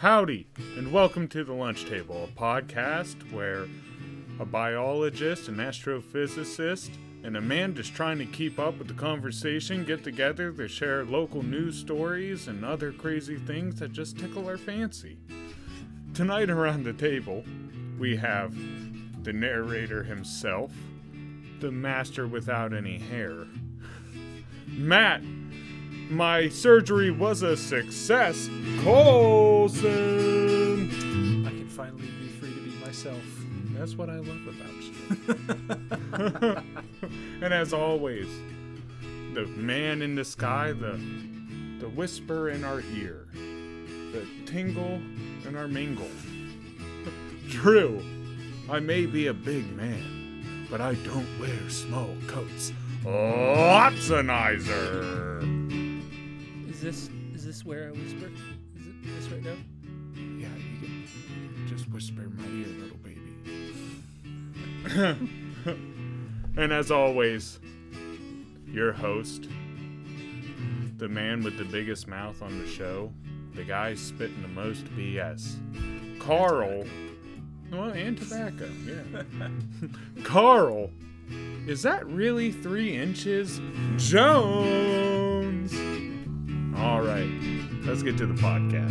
Howdy, and welcome to the Lunch Table, a podcast where a biologist, an astrophysicist, and a man just trying to keep up with the conversation get together to share local news stories and other crazy things that just tickle our fancy. Tonight around the table, we have the narrator himself, the master without any hair. Matt, my surgery was a success. Colson. I can finally be free to be myself. That's what I love about you. and as always, the man in the sky, the the whisper in our ear, the tingle in our mingle. True, I may be a big man, but I don't wear small coats. Watsonizer. Is this is this where I whisper? Is it this right now? Yeah, you can just whisper in my ear, little baby. and as always, your host, the man with the biggest mouth on the show, the guy spitting the most BS, Carl. Well, and tobacco, yeah. Carl, is that really three inches? Jones! All right, let's get to the podcast.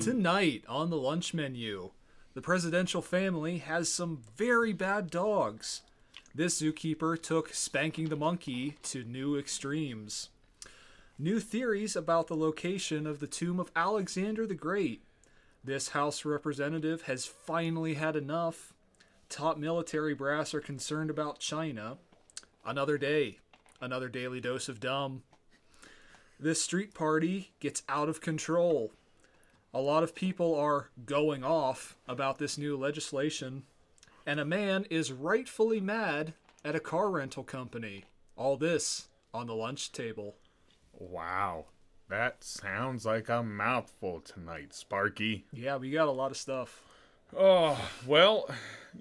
Tonight on the lunch menu, the presidential family has some very bad dogs. This zookeeper took spanking the monkey to new extremes. New theories about the location of the tomb of Alexander the Great. This House representative has finally had enough. Top military brass are concerned about China. Another day, another daily dose of dumb. This street party gets out of control. A lot of people are going off about this new legislation, and a man is rightfully mad at a car rental company. All this on the lunch table. Wow, that sounds like a mouthful tonight, Sparky. Yeah, we got a lot of stuff. Oh, well,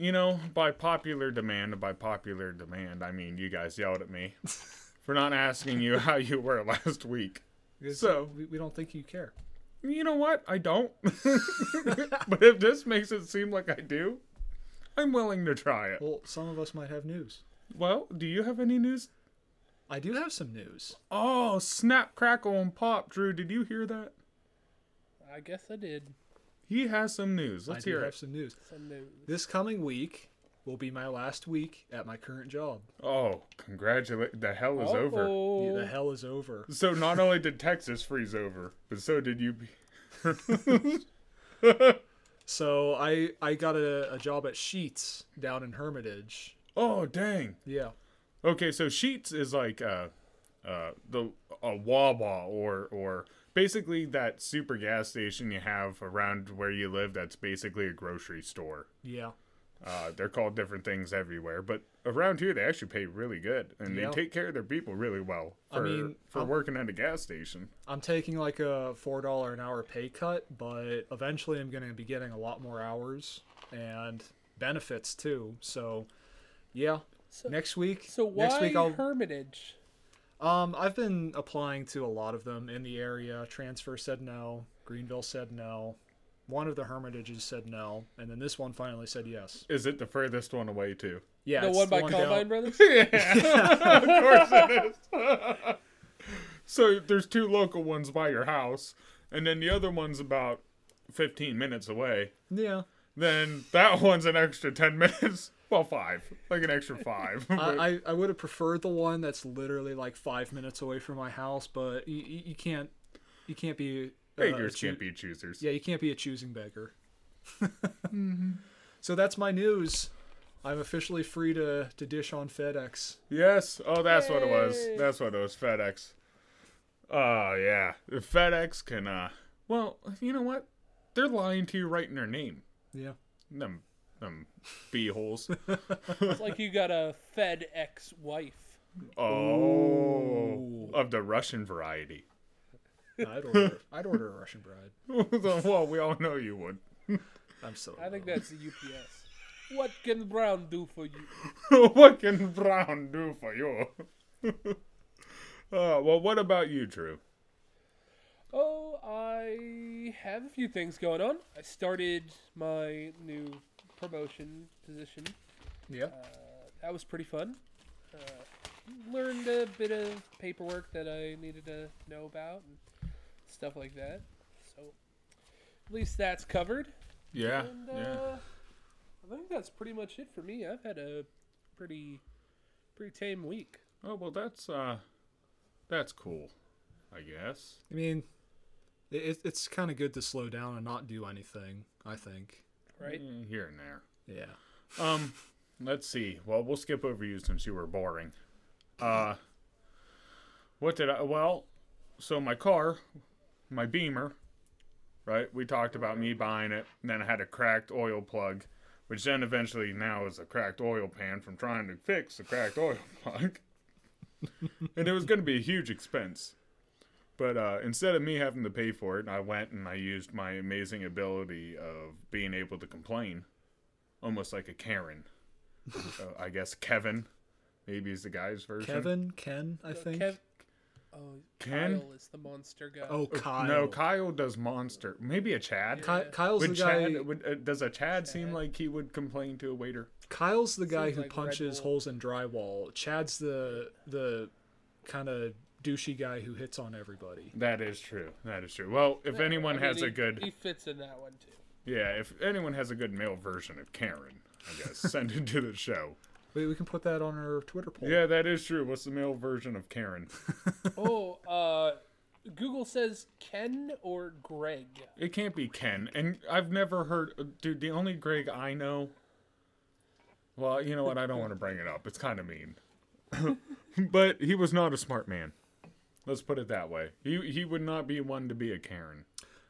you know, by popular demand, by popular demand, I mean you guys yelled at me for not asking you how you were last week. So- we, we don't think you care. You know what? I don't. but if this makes it seem like I do, I'm willing to try it. Well, some of us might have news. Well, do you have any news? I do have some news. Oh, snap, crackle, and pop. Drew, did you hear that? I guess I did. He has some news. Let's I do hear have it. some news. Some news. This coming week will be my last week at my current job. Oh, congratulate. The hell is over. Uh-oh. Yeah, the hell is over. So not only did Texas freeze over, but so did you. Be- So I I got a, a job at Sheetz down in Hermitage. oh dang. Yeah. Okay, so Sheetz is like uh, uh, the a Wawa or or basically that super gas station you have around where you live. That's basically a grocery store. Yeah. Uh, they're called different things everywhere, but around here they actually pay really good, and Yeah. they take care of their people really well. I mean, for I'm- working at a gas station. I'm taking like a four dollar an hour pay cut, but eventually I'm gonna be getting a lot more hours and benefits too. So yeah. So- next week So why next week I'll Hermitage? Um I've been applying to a lot of them in the area. Transfer said no. Greenville said no. One of the Hermitages said no, and then this one finally said yes. Is it the furthest one away too? Yeah, the it's one by down- Combine Brothers? Yeah, of course it is. so there's two local ones by your house, and then the other one's about 15 minutes away. Yeah, Then that one's an extra 10 minutes. Well, five, like an extra five. I, I, I would have preferred the one that's literally like five minutes away from my house, but you, you, you can't you can't be uh, beggars choo- can't be choosers. Yeah, you can't be a choosing beggar. So that's my news. I'm officially free to, to dish on FedEx. Yes. Oh, that's what it was. That's what it was. FedEx. Oh yeah, If FedEx can. uh Well, you know what? They're lying to you right in their name. Yeah. Them, them beeholes. It's like you got a Fed ex wife. Oh, of the Russian variety. I'd order I'd order a Russian bride. well, we all know you would. I'm so I think that's the UPS. What can Brown do for you? what can Brown do for you? Uh, well, what about you, Drew? Oh, I have a few things going on. I started my new promotion position. Yeah. Uh, that was pretty fun. Uh, learned a bit of paperwork that I needed to know about and stuff like that. So at least that's covered. Yeah, And uh, yeah. I think that's pretty much it for me. I've had a pretty pretty tame week. Oh well, that's uh, that's cool. I guess. I mean, it, it's kind of good to slow down and not do anything. I think. Right? Eh, Here and there. Yeah. Um, let's see. Well, we'll skip over you since you were boring. Uh, what did I? Well, so my car, my Beamer, right? We talked about me buying it, and then I had a cracked oil plug, which then eventually now is a cracked oil pan from trying to fix a cracked oil plug. and it was going to be a huge expense. But uh, instead of me having to pay for it, I went and I used my amazing ability of being able to complain almost like a Karen. uh, I guess Kevin, maybe is the guy's version. Kevin, Ken, I Uh, think. Kev- oh, Ken? Kyle is the monster guy. oh, Kyle. No, Kyle does monster. Maybe a Chad. Ky- Kyle's Would the guy. Chad would, uh, does a Chad, seem like he would complain to a waiter? Kyle's the guy Seems who like punches holes in drywall. Chad's the the kind of douchey guy who hits on everybody. That is true. That is true. Well, if Yeah, anyone I mean, has he- a good, he fits in that one too. yeah, if anyone has a good male version of Karen, I guess send it to the show. Wait, we can put that on our Twitter poll. Yeah, that is true. What's the male version of Karen? oh, uh, Google says Ken or Greg. It can't be Ken. And I've never heard, uh, dude. The only Greg I know. Well, you know what? I don't want to bring it up. It's kind of mean. but he was not a smart man. Let's put it that way. He he would not be one to be a Karen.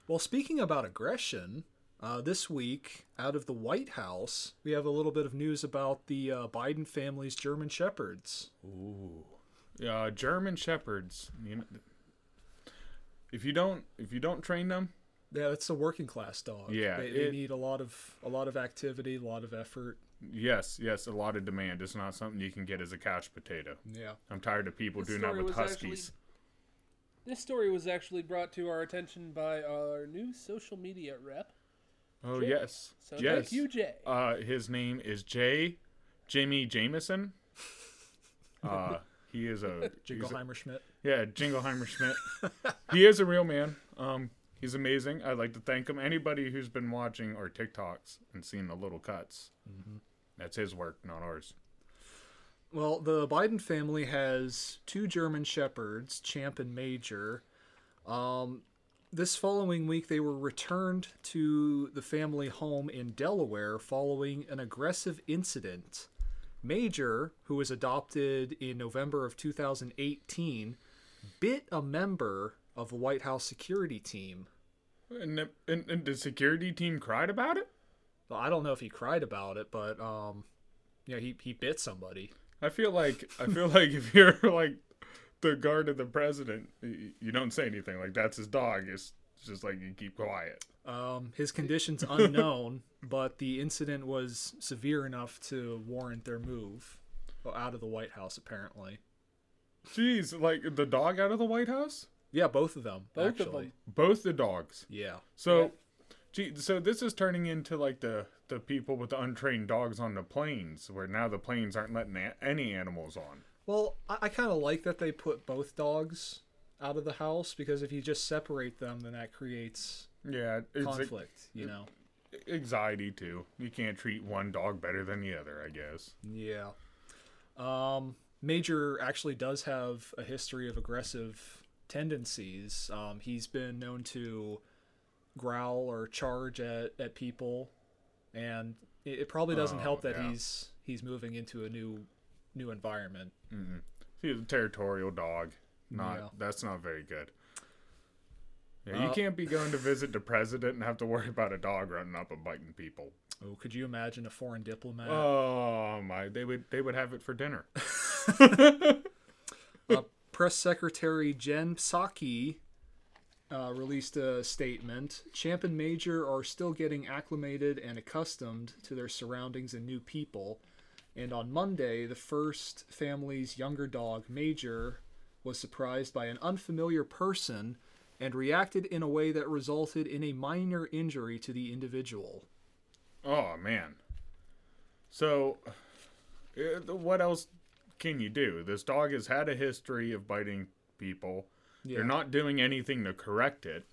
Well, speaking about aggression, uh, this week out of the White House, we have a little bit of news about the uh, Biden family's German Shepherds. Ooh, uh, German shepherds. You know, if you don't if you don't train them, Yeah, that's a working class dog. Yeah, they, they it- need a lot of a lot of activity, a lot of effort. yes, yes, a lot of demand. It's not something you can get as a couch potato. Yeah. I'm tired of people This doing that with was huskies. This story was actually brought to our attention by our new social media rep. Oh Jay. yes, So yes. thank you, Jay. Uh, his name is Jay Jimmy Jameson. Uh, he is a he's a- Jingleheimer Schmidt. yeah Jingleheimer Schmidt. he is a real man. Um, he's amazing. I'd like to thank him. Anybody who's been watching our TikToks and seen the little cuts, that's his work, not ours. Well, the Biden family has two German Shepherds, Champ and Major. Um, this following week, they were returned to the family home in Delaware following an aggressive incident. Major, who was adopted in November of 2018, bit a member of the White House security team. And the, and, and the security team cried about it. Well, I don't know if he cried about it, but um, yeah, he, he bit somebody. I feel like I feel like if you're like the guard of the president, you, you don't say anything. Like that's his dog. It's just like you keep quiet. Um, his condition's unknown, but the incident was severe enough to warrant their move out of the White House, apparently. Jeez, like the dog out of the White House? Yeah, both of them. Both of actually. them. Both the dogs. Yeah. So, gee, so this is turning into like the the people with the untrained dogs on the planes, where now the planes aren't letting a- any animals on. Well, I, I kind of like that they put both dogs out of the house because if you just separate them, then that creates Yeah, conflict. you know. anxiety too. You can't treat one dog better than the other, I guess. Yeah. Um, Major actually does have a history of aggressive tendencies. Um, he's been known to growl or charge at, at people, and it, it probably doesn't Oh, help that yeah. he's he's moving into a new new environment. He's a territorial dog. Not Yeah. that's not very good. Yeah, you Uh, can't be going to visit the president and have to worry about a dog running up and biting people. Oh, could you imagine a foreign diplomat? Oh my, they would they would have it for dinner. uh, Press Secretary Jen Psaki uh, released a statement. Champ and Major are still getting acclimated and accustomed to their surroundings and new people. And on Monday, the first family's younger dog, Major, was surprised by an unfamiliar person and reacted in a way that resulted in a minor injury to the individual. Oh man. So, uh, what else can you do? This dog has had a history of biting people. Yeah. They're not doing anything to correct it.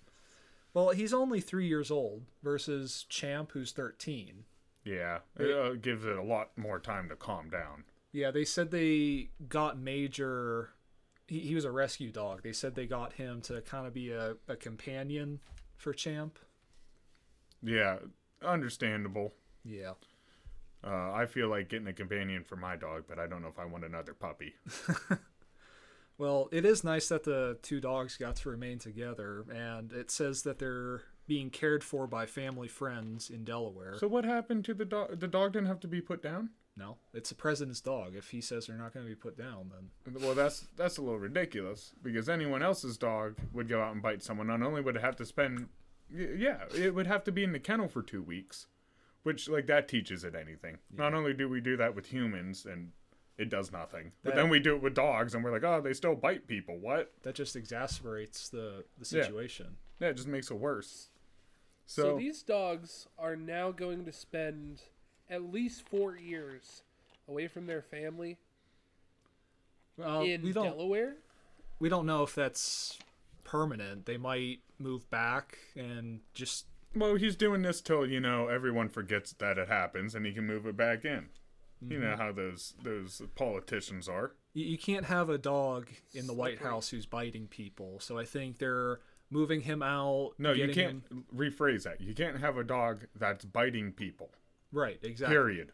Well, he's only three years old versus Champ, who's 13. Yeah, it uh, gives it a lot more time to calm down. Yeah, they said they got Major. He, he was a rescue dog. They said they got him to kind of be a, a companion for Champ. Yeah, understandable. Yeah. Uh, I feel like getting a companion for my dog, but I don't know if I want another puppy. Well, it is nice that the two dogs got to remain together, and it says that they're being cared for by family friends in Delaware. So what happened to the dog? The dog didn't have to be put down. no, it's the president's dog. If he says they're not going to be put down, then Well, that's that's a little ridiculous because anyone else's dog would go out and bite someone. Not only would it have to spend, yeah, it would have to be in the kennel for two weeks, which like that teaches it anything. Not only do we do that with humans and it does nothing, but then we do it with dogs and we're like, oh, they still bite people. What? that just exacerbates the the situation. Yeah, it just makes it worse. So, So, these dogs are now going to spend at least four years away from their family Well, in we don't Delaware. we don't know if that's permanent. They might move back and just well, he's doing this till you know everyone forgets that it happens and he can move it back in. You know Mm-hmm. how those those politicians are. you, you can't have a dog in the White House who's biting people. So I think they're moving him out. No, you can't him- rephrase that. You can't have a dog that's biting people. Right, exactly. Period.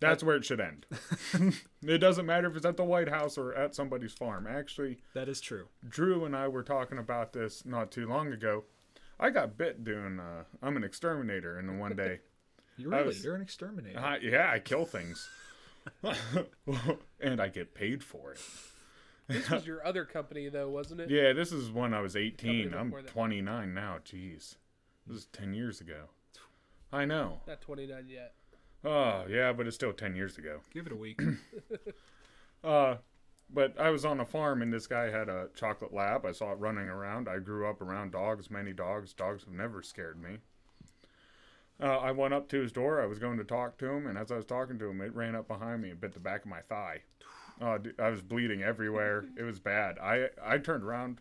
That's where it should end. it doesn't matter if it's at the White House or at somebody's farm. Actually, That is true. Drew and I were talking about this not too long ago. I got bit doing. Uh, I'm an exterminator, and one day, You really, was- you're an exterminator. I, yeah, I kill things, and I get paid for it. This was your other company, though, wasn't it? Yeah, this is when I was 18. I'm before that. 29 now. Jeez, this is 10 years ago. I know. Not 29 yet. Oh, yeah, but it's still 10 years ago. Give it a week. Uh, but I was on a farm and this guy had a chocolate lab. I saw it running around. I grew up around dogs, many dogs. Dogs have never scared me. Uh, I went up to his door. I was going to talk to him, and as I was talking to him, it ran up behind me and bit the back of my thigh. Dude, I was bleeding everywhere. It was bad. I I turned around.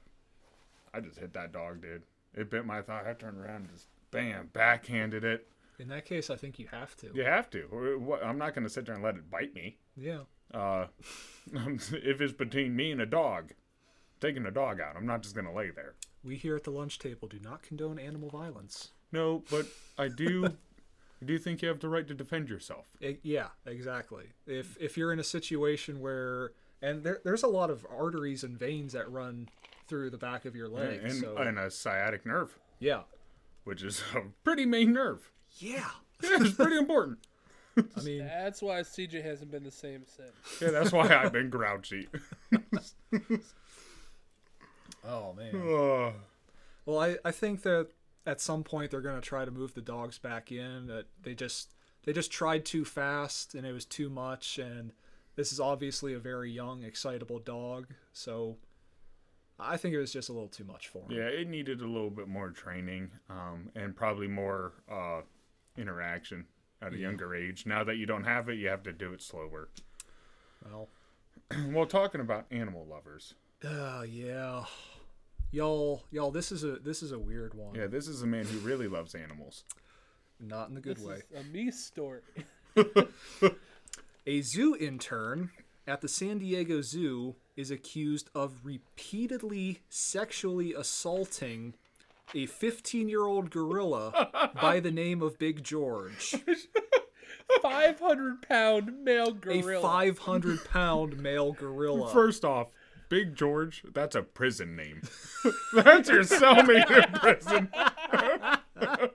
I just hit that dog, dude. It bit my thigh. I turned around, and just bam, backhanded it. In that case, I think you have to. You have to. I'm not going to sit there and let it bite me. Yeah. Uh, if it's between me and a dog, taking a dog out, I'm not just gonna lay there. We here at the lunch table do not condone animal violence. No, but I do. I do think you have the right to defend yourself. E- yeah, exactly. If if you're in a situation where and there, there's a lot of arteries and veins that run through the back of your leg. and, so and a sciatic nerve, yeah, which is a pretty main nerve. yeah. Yeah, it's pretty important. I mean, That's why CJ hasn't been the same since. Yeah, that's why I've been grouchy. oh man. Oh, Well, I, I think that at some point they're going to try to move the dogs back in. That they just they just tried too fast and it was too much. And this is obviously a very young, excitable dog, so I think it was just a little too much for him. yeah, it needed a little bit more training, um, and probably more uh, interaction at a younger age. Now that you don't have it, you have to do it slower. Well, well, talking about animal lovers, uh, yeah, y'all, y'all, this is a this is a weird one. yeah, this is a man who really loves animals. Not in the good This way. is a me story. A zoo intern at the San Diego Zoo is accused of repeatedly sexually assaulting a 15 year old gorilla by the name of Big George. 500 pound male gorilla. A 500 pound male gorilla. First off, Big George, that's a prison name. that's your cellmate in prison.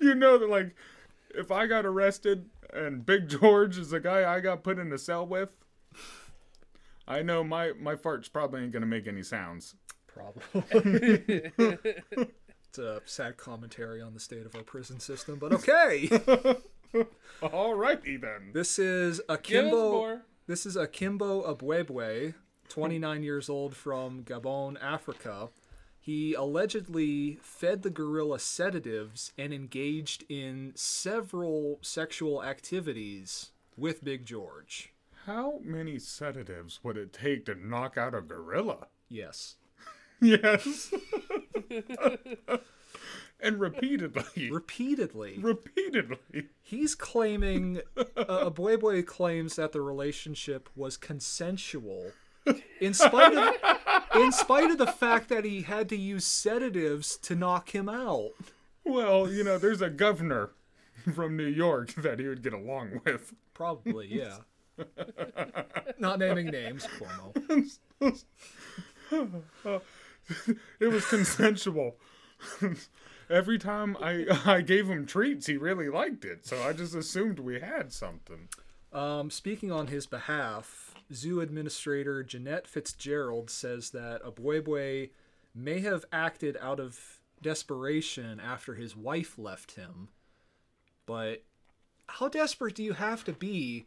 you know that, like, if I got arrested and Big George is the guy I got put in a cell with, I know my, my farts probably ain't gonna make any sounds. Probably. it's a sad commentary on the state of our prison system, but okay. Alrighty then. This is Akimbo. This is Akimbo Abwebwe, 29 years old from Gabon, Africa. He allegedly fed the gorilla sedatives and engaged in several sexual activities with Big George. How many sedatives would it take to knock out a gorilla? Yes. Yes. and repeatedly. Repeatedly. repeatedly. He's claiming, uh, Boy Boy claims that the relationship was consensual, in spite of, in spite of the fact that he had to use sedatives to knock him out. Well, you know, there's a governor from New York that he would get along with. Probably, yeah. Not naming names, Cuomo. It was consensual. Every time I I gave him treats, he really liked it. So I just assumed we had something. Um, speaking on his behalf, zoo administrator Jeanette Fitzgerald says that Abwebwe may have acted out of desperation after his wife left him. But how desperate do you have to be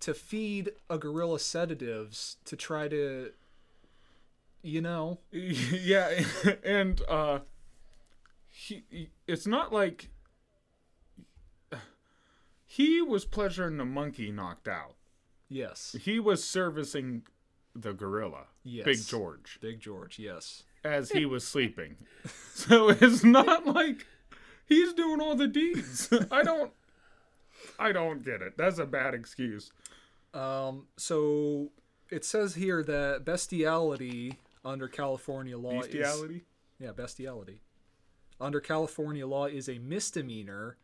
to feed a gorilla sedatives to try to, you know? yeah, and uh, he, he- it's not like he was pleasuring the monkey knocked out. Yes. He was servicing the gorilla, Yes. Big George, Big George, yes. as he was sleeping. So it's not like he's doing all the deeds. I don't, I don't get it. That's a bad excuse. Um, so it says here that bestiality under California law is Bestiality. Yeah, bestiality. Under California law is a misdemeanor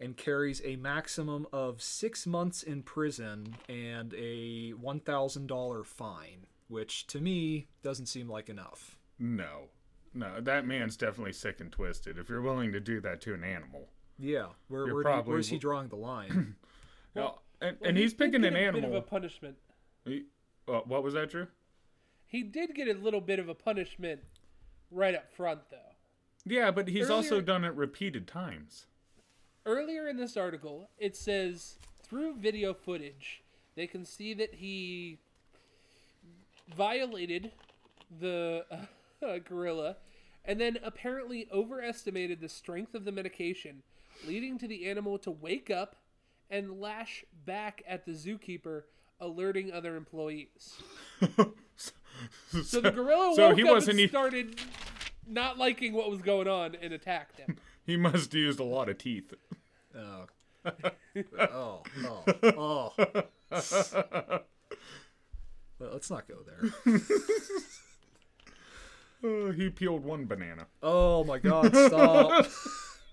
and carries a maximum of six months in prison and a one thousand dollar fine, which to me doesn't seem like enough. No, no, that man's definitely sick and twisted. If you're willing to do that to an animal, Yeah, where, where probably- where's he drawing the line? Well, and, Well, and he he's picking get an a Bit of animal. a punishment. He- uh, what was that, Drew? He did get a little bit of a punishment right up front, though. Yeah, but he's also done it repeated times. Earlier in this article, it says through video footage, they can see that he violated the uh, gorilla and then apparently overestimated the strength of the medication, leading to the animal to wake up and lash back at the zookeeper, alerting other employees. So the gorilla So woke he up wasn't and started not liking what was going on and attacked him. He must have used a lot of teeth. Oh. oh, oh, oh. Well, let's not go there. Uh, he peeled one banana. Oh my god, stop.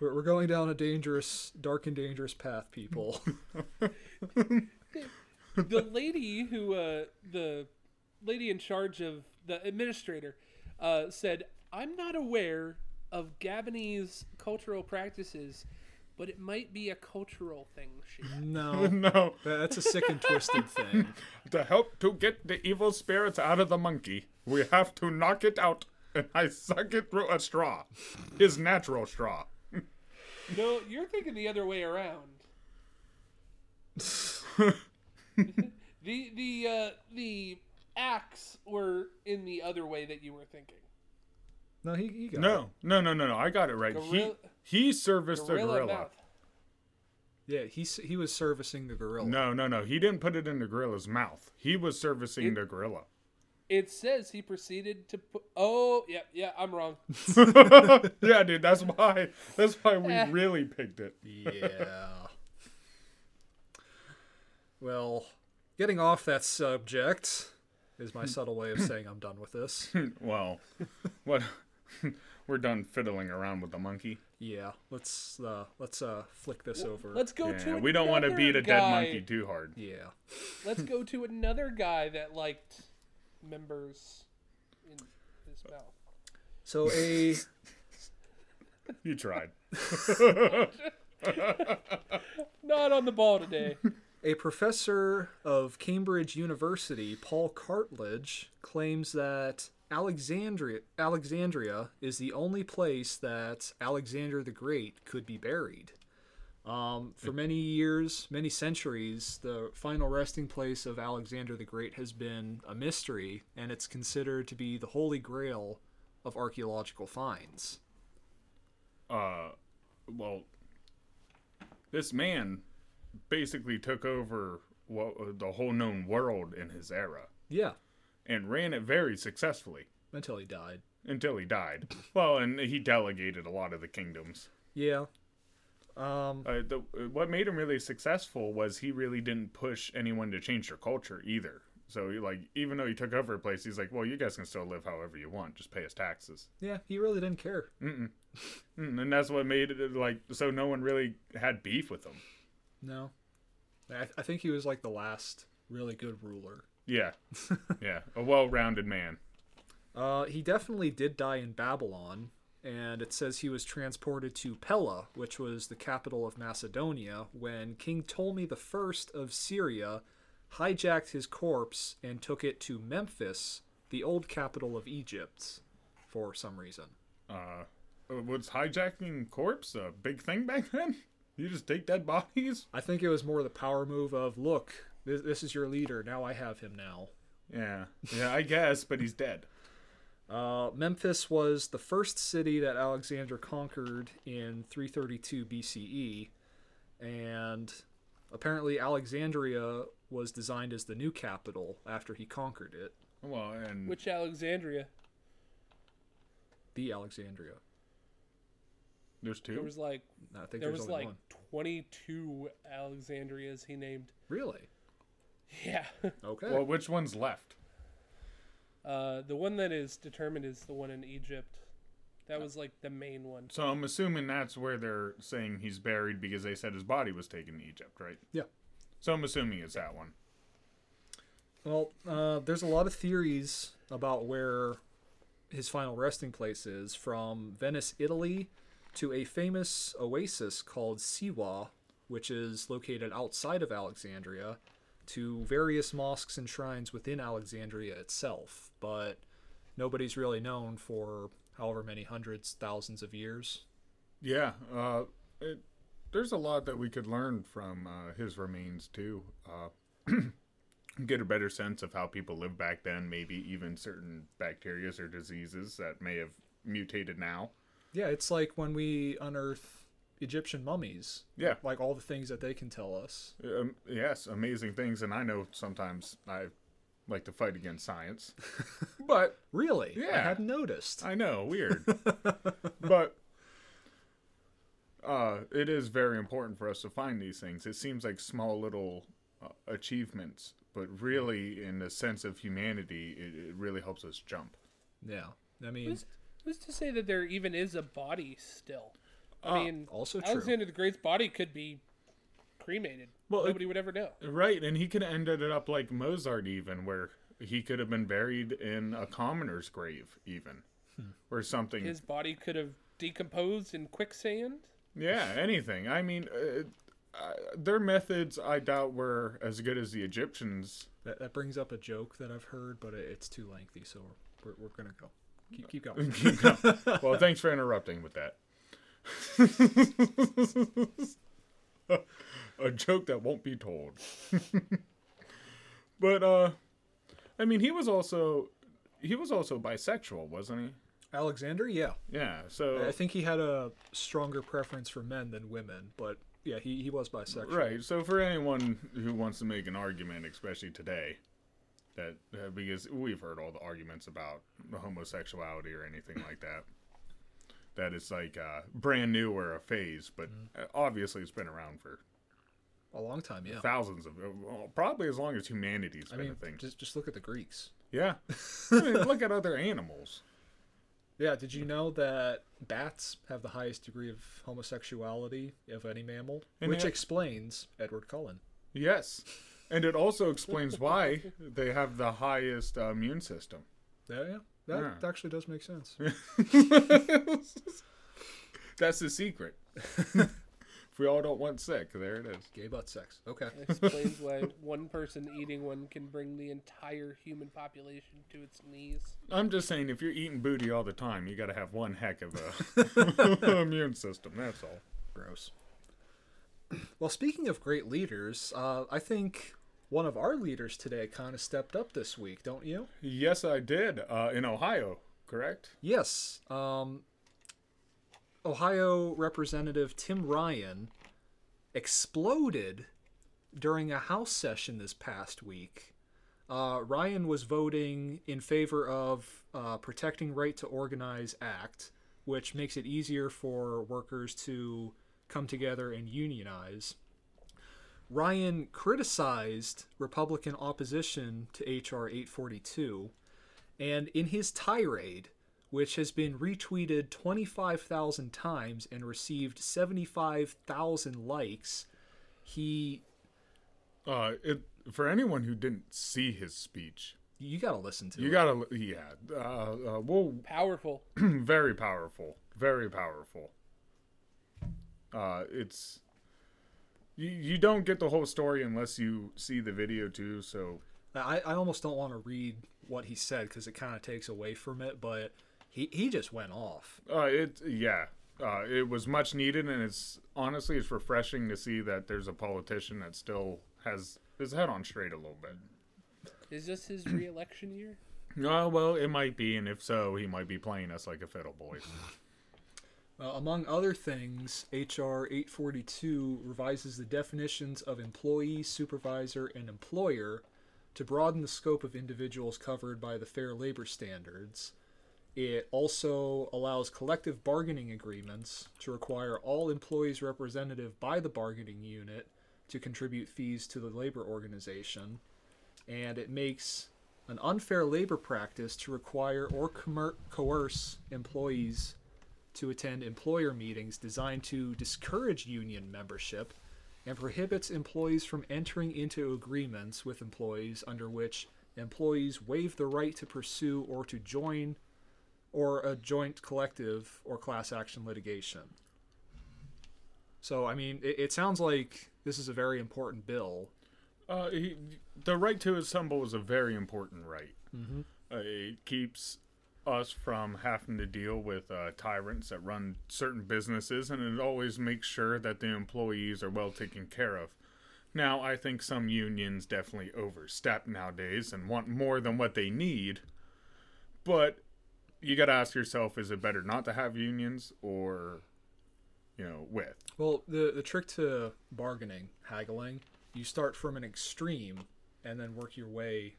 we're, we're going down a dangerous, dark and dangerous path, people. the lady who uh, the lady in charge of the administrator uh, said i'm not aware of gabonese cultural practices but it might be a cultural thing she No, no, that's a sick and twisted thing. to help to get the evil spirits out of the monkey, we have to knock it out, and I suck it through a straw, his natural straw. no you're thinking the other way around. The the uh, the acts were in the other way that you were thinking No, he, he got it. No, no, no, no, no. I got it right. Gorilla- he he serviced the gorilla gorilla. mouth Yeah, he he was servicing the gorilla. No, no, no. He didn't put it in the gorilla's mouth. He was servicing It- the gorilla. it says he proceeded to put oh yeah yeah i'm wrong yeah, dude. That's why. That's why we Eh. really picked it. Yeah. well, getting off that subject is my subtle way of saying I'm done with this. Well, what? We're done fiddling around with the monkey. Yeah, let's uh let's uh flick this over. let's go Yeah, to we don't want to beat a dead monkey too hard. yeah. Let's go to another guy that liked members in his mouth. So a You tried. Not on the ball today. A professor of Cambridge University, Paul Cartledge, claims that Alexandria, Alexandria is the only place that Alexander the Great could be buried. Um, for many years, many centuries, the final resting place of Alexander the Great has been a mystery, and it's considered to be the holy grail of archaeological finds. uh well this man basically took over what the whole known world in his era Yeah, and ran it very successfully until he died. until he died well and he delegated a lot of the kingdoms Yeah. Um, uh, the, what made him really successful was he really didn't push anyone to change their culture either so he, like even though he took over a place he's like well you guys can still live however you want just pay us taxes yeah, he really didn't care. Mm, and that's what made it like so no one really had beef with him No. I, I think he was like the last really good ruler. Yeah. yeah. A well rounded man. Uh, he definitely did die in Babylon, and it says he was transported to Pella, which was the capital of Macedonia, when King Ptolemy I of Syria hijacked his corpse and took it to Memphis, the old capital of Egypt, for some reason. Uh, was hijacking corpse a big thing back then? You just take dead bodies? I think it was more the power move of, look, this, this is your leader, now I have him now. Yeah. Yeah, I guess, but he's dead. Uh, Memphis was the first city that Alexander conquered in 332 BCE, and apparently Alexandria was designed as the new capital after he conquered it. Well, and Which Alexandria? The Alexandria. there's two. There was like No, I think there was like one. 22 Alexandrias he named. Really? Yeah. Okay. Well, which one's left? Uh, the one that is determined is the one in Egypt. That was like the main one. So I'm assuming that's where they're saying he's buried because they said his body was taken to Egypt, right? Yeah. So I'm assuming it's that one. Well, uh, there's a lot of theories about where his final resting place is, from Venice, Italy, to a famous oasis called Siwa, which is located outside of Alexandria, to various mosques and shrines within Alexandria itself. But nobody's really known for however many hundreds, thousands of years. Yeah. Uh, it, there's a lot that we could learn from uh, his remains too. Uh, get a better sense of how people lived back then, maybe even certain bacterias or diseases that may have mutated now. Yeah, it's like when we unearth Egyptian mummies, Yeah. like all the things that they can tell us. Um, yes, amazing things, and I know sometimes I like to fight against science, but Really? I Yeah. hadn't noticed. I know, weird, but uh, it is very important for us to find these things. It seems like small little uh, achievements, but really, in the sense of humanity, it, it really helps us jump. Yeah. I mean, Who's, who's to say that there even is a body still? I Uh, mean, also true. Alexander the Great's body could be cremated. Well, it- Nobody would ever know. Right, and he could have ended it up like Mozart, even where he could have been buried in a commoner's grave, even, or something. His body could have decomposed in quicksand. Yeah, anything. I mean, uh, uh, their methods, I doubt, were as good as the Egyptians. that, that brings up a joke that I've heard, but it, it's too lengthy, so we're, we're going to go. Keep, keep going. well, thanks for interrupting with that. A joke that won't be told. but uh I mean, he was also he was also bisexual, wasn't he? Alexander, yeah. Yeah. So I think he had a stronger preference for men than women, but yeah, he, he was bisexual. Right. So for anyone who wants to make an argument, especially today, that uh, because we've heard all the arguments about homosexuality or anything like that, that it's like uh, brand new or a phase, but uh, obviously it's been around for A long time, yeah. thousands of, well, probably as long as humanity's I been mean, a thing. just just look at the Greeks. yeah. I mean, look at other animals. Yeah, did you know that bats have the highest degree of homosexuality of any mammal? And Which explains Edward Cullen. Yes. And it also explains why they have the highest uh, immune system. Yeah, yeah. That Yeah. actually does make sense. That's the secret. if we all don't want sick, there it is. Gay butt sex. Okay. Explains why one person eating one can bring the entire human population to its knees. I'm just saying, if you're eating booty all the time, you got to have one heck of a immune system. That's all. Gross. Well, speaking of great leaders, uh, I think one of our leaders today kind of stepped up this week, don't you? Yes, I did. Uh, in Ohio, correct? Yes. Um, Ohio Representative Tim Ryan exploded during a House session this past week. Uh, Ryan was voting in favor of uh, Protecting Right to Organize Act, which makes it easier for workers to come together and unionize. Ryan criticized Republican opposition to H.R. 842, and in his tirade, which has been retweeted 25,000 times and received 75,000 likes, he. Uh, it, for anyone who didn't see his speech, You gotta listen to you it. gotta, yeah, uh, uh, well, Powerful. very powerful, very powerful. Uh, it's you, you don't get the whole story unless you see the video too. So I, I almost don't want to read what he said because it kind of takes away from it, but he, he just went off. uh, it yeah, uh, it was much needed, and it's honestly it's refreshing to see that there's a politician that still has his head on straight a little bit. Is this his re-election year? Oh well, it might be, and if so, he might be playing us like a fiddle boy. Uh, among other things, H.R. 842 revises the definitions of employee, supervisor, and employer to broaden the scope of individuals covered by the Fair Labor Standards. It also allows collective bargaining agreements to require all employees representative by the bargaining unit to contribute fees to the labor organization. And it makes an unfair labor practice to require or coerce employees to attend employer meetings designed to discourage union membership and prohibits employees from entering into agreements with employees under which employees waive the right to pursue or to join or a joint collective or class action litigation. So, I mean, it, it sounds like this is a very important bill. Uh, he, the right to assemble is a very important right. Mhm. Uh, it keeps us from having to deal with uh, tyrants that run certain businesses, and it always makes sure that the employees are well taken care of. Now, I think some unions definitely overstep nowadays and want more than what they need, but you got to ask yourself: Is it better not to have unions, or you know, with? Well, the the trick to bargaining, haggling, you start from an extreme and then work your way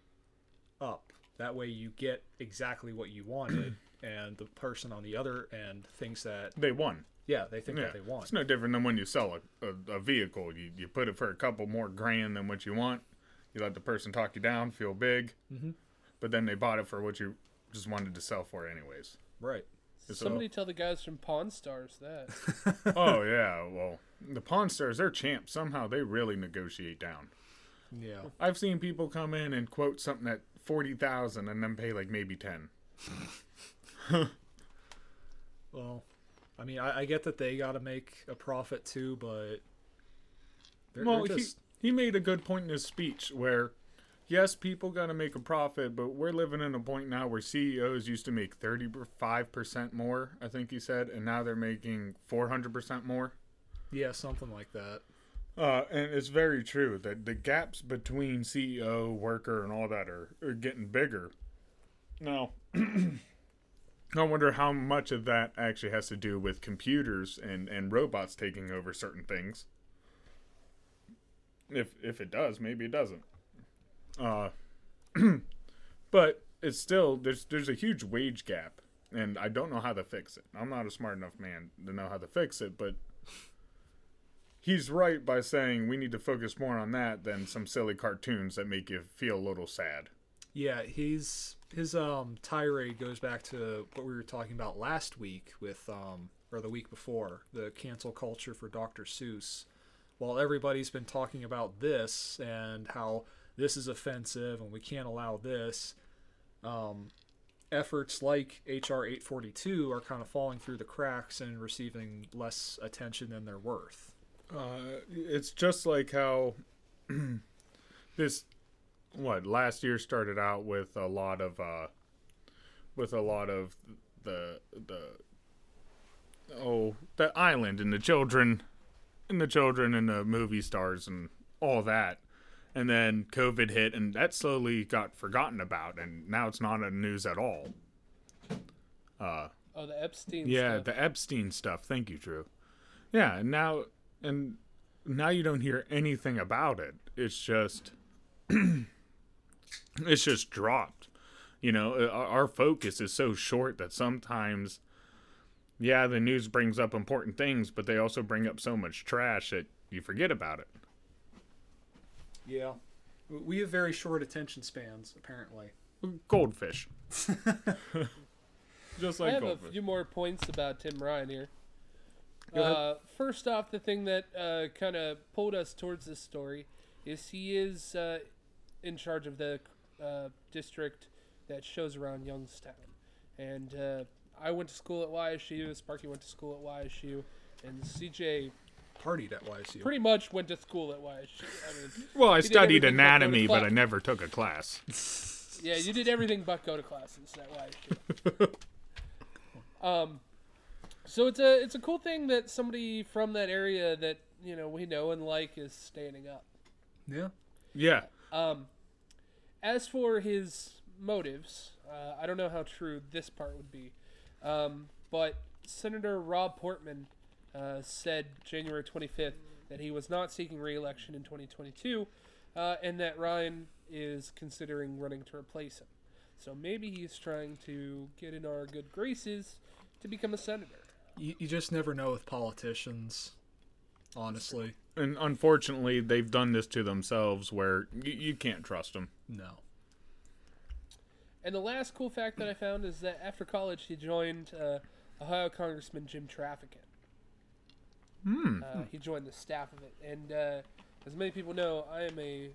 up. That way you get exactly what you wanted and the person on the other end thinks that They won. yeah, they think Yeah, that they want. it's no different than when you sell a, a, a vehicle. You, you put it for a couple more grand than what you want. You let the person talk you down, feel big, Mhm. but then they bought it for what you just wanted to sell for, anyways. Right. So- Somebody tell the guys from Pawn Stars that. oh yeah, well, the Pawn Stars, they're champs. Somehow they really negotiate down. Yeah. I've seen people come in and quote something at forty thousand and then pay like maybe ten. Well, I mean, I, I get that they got to make a profit too, but they're, Well, they're he, he made a good point in his speech where, yes, people got to make a profit, but we're living in a point now where CEOs used to make 35% more, I think he said, and now they're making 400% more. yeah, something like that. Uh, and it's very true that the gaps between CEO, worker, and all that are, are getting bigger. Now, I wonder how much of that actually has to do with computers and, and robots taking over certain things. If if it does, maybe it doesn't. Uh, but it's still there's there's a huge wage gap, and I don't know how to fix it. I'm not a smart enough man to know how to fix it, but he's right by saying we need to focus more on that than some silly cartoons that make you feel a little sad. Yeah, he's his um tirade goes back to what we were talking about last week with um or the week before, the cancel culture for Dr. Seuss. While everybody's been talking about this and how this is offensive and we can't allow this, um, efforts like HR 842 are kind of falling through the cracks and receiving less attention than they're worth. Uh, it's just like how this what last year started out with a lot of uh, with a lot of the the oh the island and the children and the children and the movie stars and all that. And then COVID hit, and that slowly got forgotten about, and now it's not in news at all. Uh, Oh, the Epstein. yeah, stuff. the Epstein stuff. Thank you, Drew. Yeah, and now and now you don't hear anything about it. It's just it's just dropped. You know, uh, our our focus is so short that sometimes yeah, the news brings up important things, but they also bring up so much trash that you forget about it. Yeah. We have very short attention spans, apparently. Goldfish. just like I like have a few more points about Tim Ryan here. Uh, first off, the thing that uh, kind of pulled us towards this story is he is uh, in charge of the uh, district that shows around Youngstown. And uh, I went to school at YSU, Sparky went to school at YSU, and CJ Partied at YSU. pretty much went to school at YSU. I mean, well, I studied everything but go to anatomy, but I never took a class. Yeah, you did everything but go to classes at YSU. um, so it's a it's a cool thing that somebody from that area that you know we know and like is standing up. yeah. Yeah. Um, as for his motives, uh, I don't know how true this part would be, um, but Senator Rob Portman uh, said January 25th that he was not seeking re-election in 2022, uh, and that Ryan is considering running to replace him. So maybe he's trying to get in our good graces to become a senator. You, you just never know with politicians, honestly. and unfortunately they've done this to themselves where you, you can't trust them No. And the last cool fact that I found is that after college, he joined uh, Ohio Congressman Jim Traficant. hmm Uh, he joined the staff of it, and uh, as many people know, I am a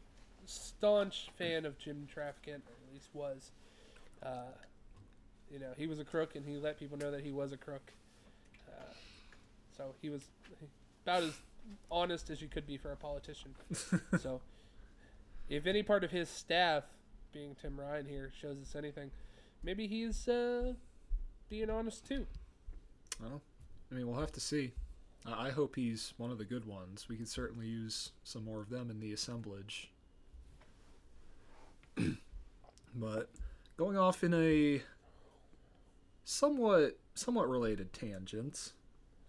staunch fan of Jim Traficant, or at least was. Uh, you know, he was a crook, and he let people know that he was a crook. Uh, so he was about as honest as you could be for a politician. so, if any part of his staff, being Tim Ryan here, shows us anything, maybe he's uh, being honest too. Well, I mean, we'll have to see. I I hope he's one of the good ones. We could certainly use some more of them in the assemblage. but going off in a somewhat somewhat related tangents,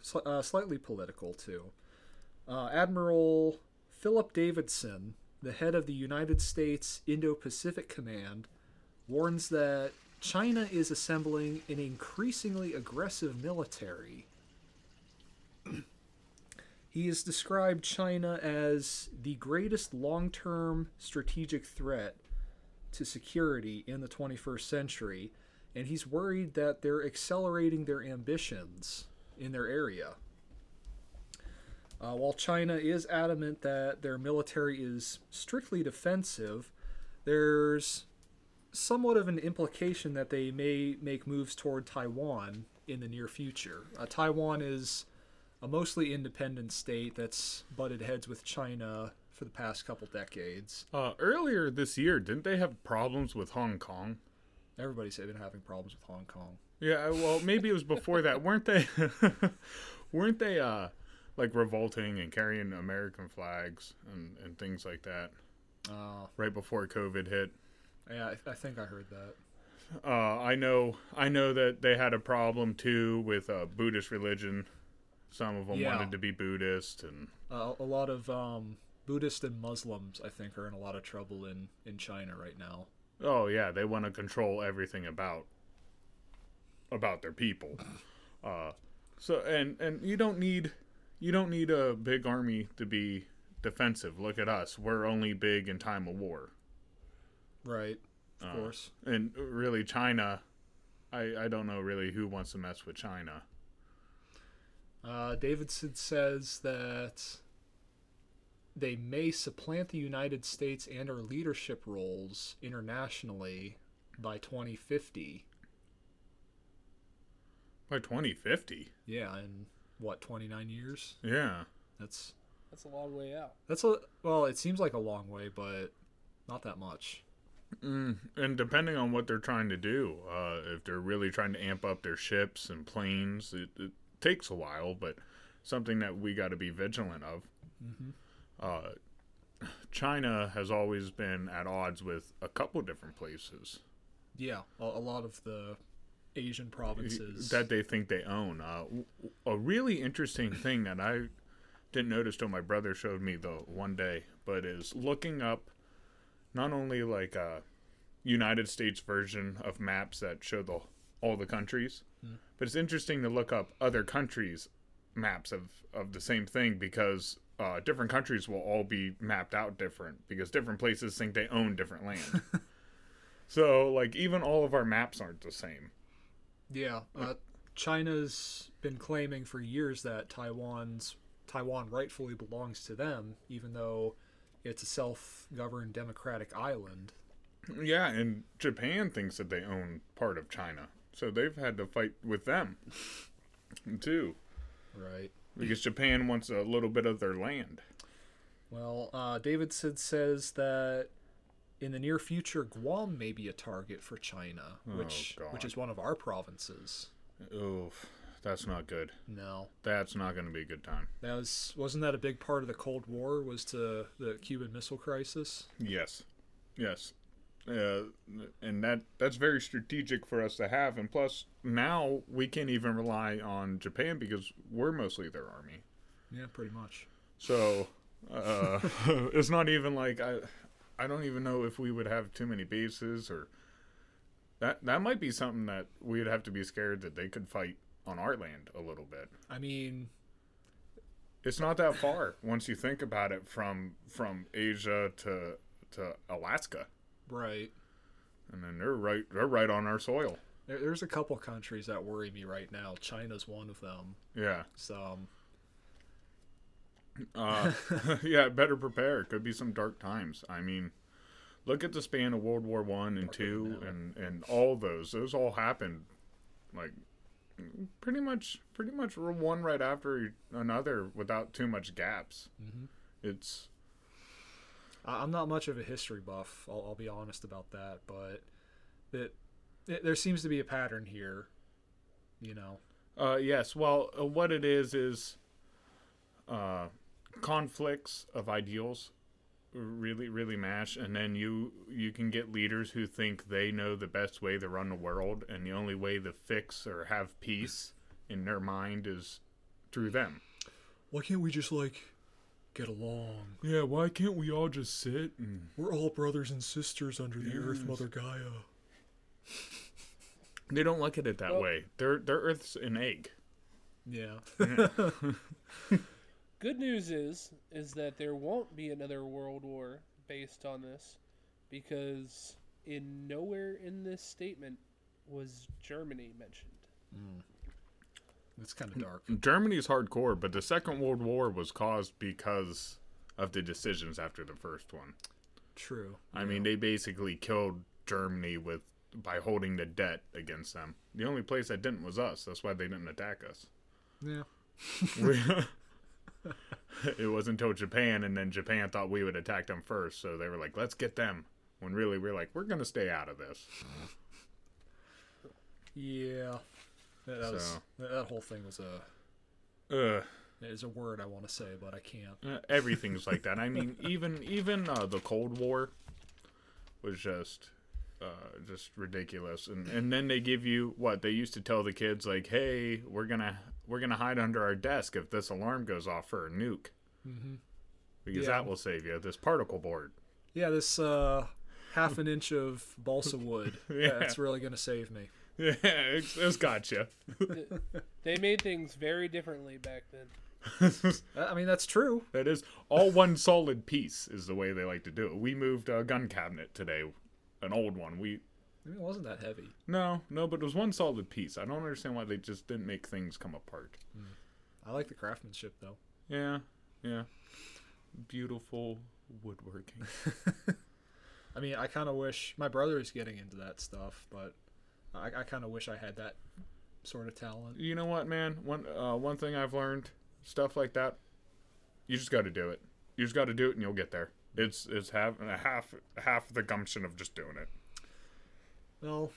sli- uh, slightly political too. Uh, Admiral Philip Davidson, the head of the United States Indo-Pacific Command, warns that China is assembling an increasingly aggressive military. he has described China as the greatest long term strategic threat to security in the 21st century, and he's worried that they're accelerating their ambitions in their area. Uh, while China is adamant that their military is strictly defensive, there's somewhat of an implication that they may make moves toward Taiwan in the near future. Uh, Taiwan is a mostly independent state that's butted heads with China for the past couple decades. uh, earlier this year didn't they have problems with hong kong Everybody's been having problems with Hong Kong. yeah well maybe it was before that weren't they weren't they uh like revolting and carrying american flags and, and things like that Uh, right before covid hit yeah, I, I think I heard that. uh, I know, I know that they had a problem too with uh, Buddhist religion. Some of them Yeah. wanted to be Buddhist, and Uh, a lot of um, Buddhist and Muslims, I think, are in a lot of trouble in, in China right now. Oh yeah, they want to control everything about about their people. Uh, so and and you don't need you don't need a big army to be defensive. Look at us; we're only big in time of war. Right, of Uh, course. And really, China, I I don't know really who wants to mess with China. Uh, Davidson says that they may supplant the United States and our leadership roles internationally by 2050. By 2050, Yeah, in what 29 years? yeah. That's That's a long way out. that's a well. It seems like a long way, but not that much. Mm, and depending on what they're trying to do, uh, if they're really trying to amp up their ships and planes, it, it takes a while. But something that we got to be vigilant of. Uh, China has always been at odds with a couple different places Yeah, a, a lot of the Asian provinces. that they think they own. Uh, a really interesting thing that I didn't notice till my brother showed me the one day, but is looking up not only like a United States version of maps that show the all the countries, but it's interesting to look up other countries' maps of of the same thing because uh, different countries will all be mapped out different because different places think they own different land. so like even all of our maps aren't the same. Yeah, uh, China's been claiming for years that Taiwan's Taiwan rightfully belongs to them, even though it's a self-governed democratic island. Yeah, and Japan thinks that they own part of China. So they've had to fight with them too. Right. Because Japan wants a little bit of their land. Well, uh, Davidson says that in the near future, Guam may be a target for China, which God. which is one of our provinces. Oof, that's not good. No, That's not going to be a good time. that was wasn't that a big part of the Cold War? Was to the Cuban Missile Crisis? Yes, yes, uh, and that that's very strategic for us to have. And plus, now we can't even rely on Japan because we're mostly their army. Yeah, pretty much. So uh, it's not even like I, I don't even know if we would have too many bases or that that might be something that we'd have to be scared that they could fight on our land a little bit. I mean, It's not that far once you think about it from from Asia to to Alaska, right. and then they're right they're right on our soil. There, there's a couple countries that worry me right now. China's one of them. Yeah, So uh, yeah. Better prepare. Could be some dark times. I mean, look at the span of World War One and Two, and and all those. Those all happened, like pretty much pretty much one right after another without too much gaps. It's I- I'm not much of a history buff. I'll, I'll be honest about that, but it there seems to be a pattern here. You know. Uh, yes. Well, uh, what it is is uh, conflicts of ideals really really mash and then you you can get leaders who think they know the best way to run the world and the only way to fix or have peace in their mind is through them Why can't we just like get along? yeah why can't we all just sit and We're all brothers and sisters under the Earth Mother Gaia. they don't look at it that Well- way their their earth's an egg Yeah. Good news is is that there won't be another world war based on this because in nowhere in this statement was Germany mentioned. Mm. It's kind of dark. germany's hardcore but the second world war was caused because of the decisions after the first one True. I mean, they basically killed Germany with by holding the debt against them. The only place that didn't was us. That's why they didn't attack us. Yeah. We- it wasn't until Japan, and then Japan thought we would attack them first, so they were like, "Let's get them." When really we're like, "We're gonna stay out of this." Yeah. That, that was So- that, whole thing was a Ugh. is a word I want to say, but I can't. Uh, everything's like that. I mean, even even uh, the Cold War was just uh, just ridiculous. And and then they give you what they used to tell the kids like, "Hey, we're gonna we're gonna hide under our desk if this alarm goes off for a nuke, Mm-hmm. because Yeah. that will save you." This particle board. Yeah, this uh, half an inch of balsa wood. Yeah. That's really gonna save me. Yeah, it's, it's gotcha. They made things very differently back then. I mean, that's true. that is all one solid piece is the way they like to do it. We moved a gun cabinet today, an old one. We I mean, it wasn't that heavy. no no, but it was one solid piece. I don't understand why they just didn't make things come apart. Mm. I like the craftsmanship though. Yeah, yeah. Beautiful woodworking. I mean, I kind of wish my brother is getting into that stuff, but I, I kind of wish I had that sort of talent. you know what, man? One uh, one thing I've learned, stuff like that, you just got to do it. You just got to do it, and you'll get there. It's it's half half half the gumption of just doing it. Well,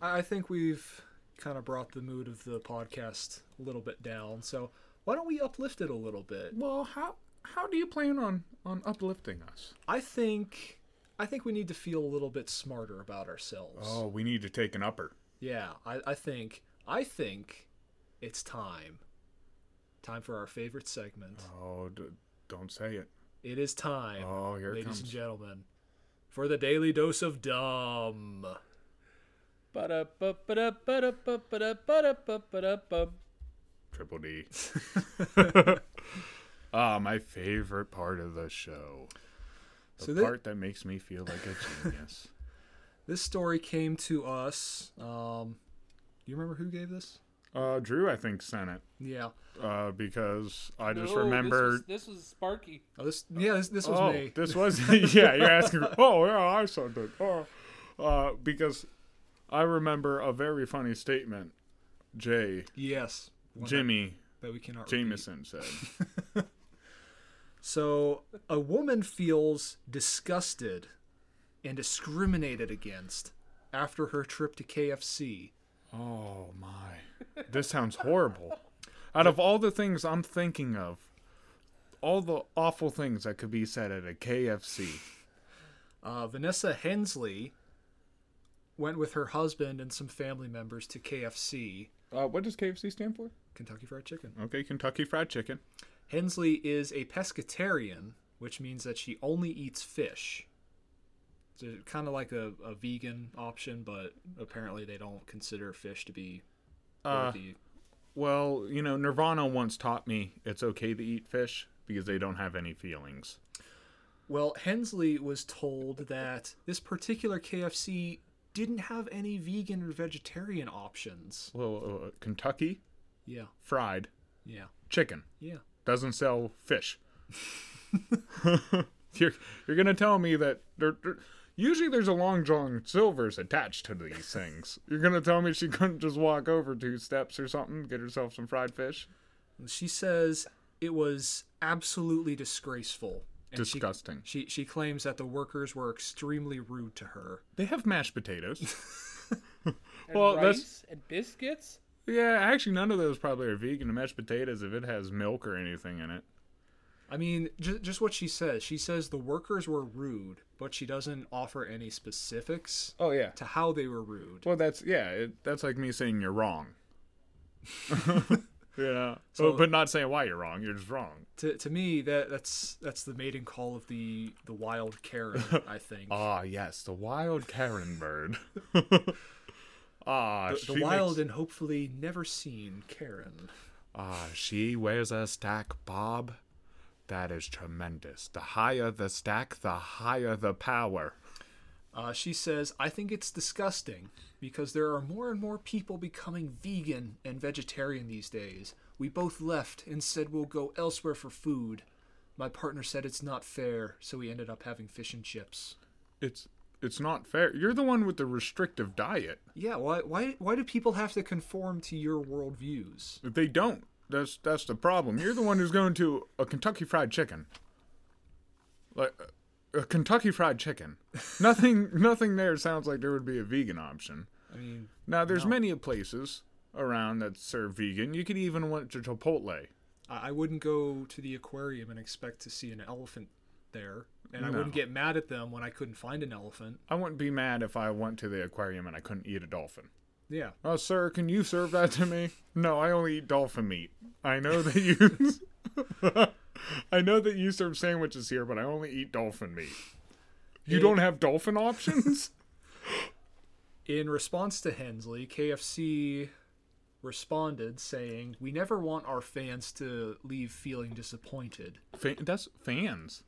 I I think we've kind of brought the mood of the podcast a little bit down. So why don't we uplift it a little bit? Well, how how do you plan on on uplifting us? I think I think we need to feel a little bit smarter about ourselves. Oh, we need to take an upper. Yeah, I, I think I think it's time. Time for our favorite segment. Oh, d- don't say it. It is time, Oh, here it ladies comes. and gentlemen, for the daily dose of dumb. Triple D. Ah, my favorite part of the show. The So thi- part that makes me feel like a genius. This story came to us. Um, do you remember who gave this? uh, Drew, I think, sent it. Yeah. Uh, because I just No, remember. This was, this was Sparky. Oh, this. Yeah, this, this was oh, me. this was. yeah, you're asking. Oh, yeah, I sent it. Oh, uh, because I remember a very funny statement. Jay, yes. one that- Jimmy that we cannot. repeat. Jameson said. So, a woman feels disgusted and discriminated against after her trip to KFC. Oh my. This sounds horrible. Out of all the things I'm thinking of, all the awful things that could be said at a KFC. Uh, Vanessa Hensley went with her husband and some family members to KFC, Uh, what does KFC stand for? Kentucky Fried Chicken. Okay, Kentucky Fried Chicken. Hensley is a pescatarian, which means that she only eats fish. So kind of like a, a vegan option, but apparently they don't consider fish to be Uh, worthy. well, you know, Nirvana once taught me it's okay to eat fish because they don't have any feelings. Well, Hensley was told that this particular KFC didn't have any vegan or vegetarian options. Well, uh, Kentucky Yeah, Fried yeah, Chicken yeah. Doesn't sell fish. you're you're gonna tell me that there, there- usually there's a long John Silver's attached to these things. You're gonna tell me she couldn't just walk over two steps or something, get herself some fried fish? She says it was absolutely disgraceful. and Disgusting. She, she claims that the workers were extremely rude to her. They have mashed potatoes. And Well, that's- rice and biscuits. Yeah, actually, none of those probably are vegan. The mashed potatoes, if it has milk or anything in it. I mean, just, just what she says. She says the workers were rude, but she doesn't offer any specifics Oh yeah. to how they were rude. Well, that's yeah. It, that's like me saying you're wrong. yeah. So- but not saying why you're wrong. You're just wrong. To, to me, that that's that's the mating call of the the wild Karen. I think Ah, yes, the wild Karen bird. Ah, the, she the wild makes- and hopefully never seen Karen. ah, she wears a stack, Bob. That is tremendous. The higher the stack, the higher the power. Uh, she says, I think it's disgusting because there are more and more people becoming vegan and vegetarian these days. We both left and said we'll go elsewhere for food. My partner said it's not fair, so we ended up having fish and chips. It's it's not fair. You're the one with the restrictive diet. Yeah, why why why do people have to conform to your worldviews? They don't. That's that's the problem. You're the one who's going to a Kentucky Fried Chicken. Like a Kentucky Fried Chicken. Nothing nothing there sounds like there would be a vegan option. I mean, Now there's many places around that serve vegan. You could even went to Chipotle. I wouldn't go to the aquarium and expect to see an elephant there, and I wouldn't get mad at them when I couldn't find an elephant. I wouldn't be mad if I went to the aquarium and I couldn't eat a dolphin. Yeah, Oh, sir, can you serve that to me? No, I only eat dolphin meat. I know that you. I know that you serve sandwiches here, but I only eat dolphin meat. You It- don't have dolphin options? In response to Hensley, KFC responded saying, "We never want our fans to leave feeling disappointed." That's fans,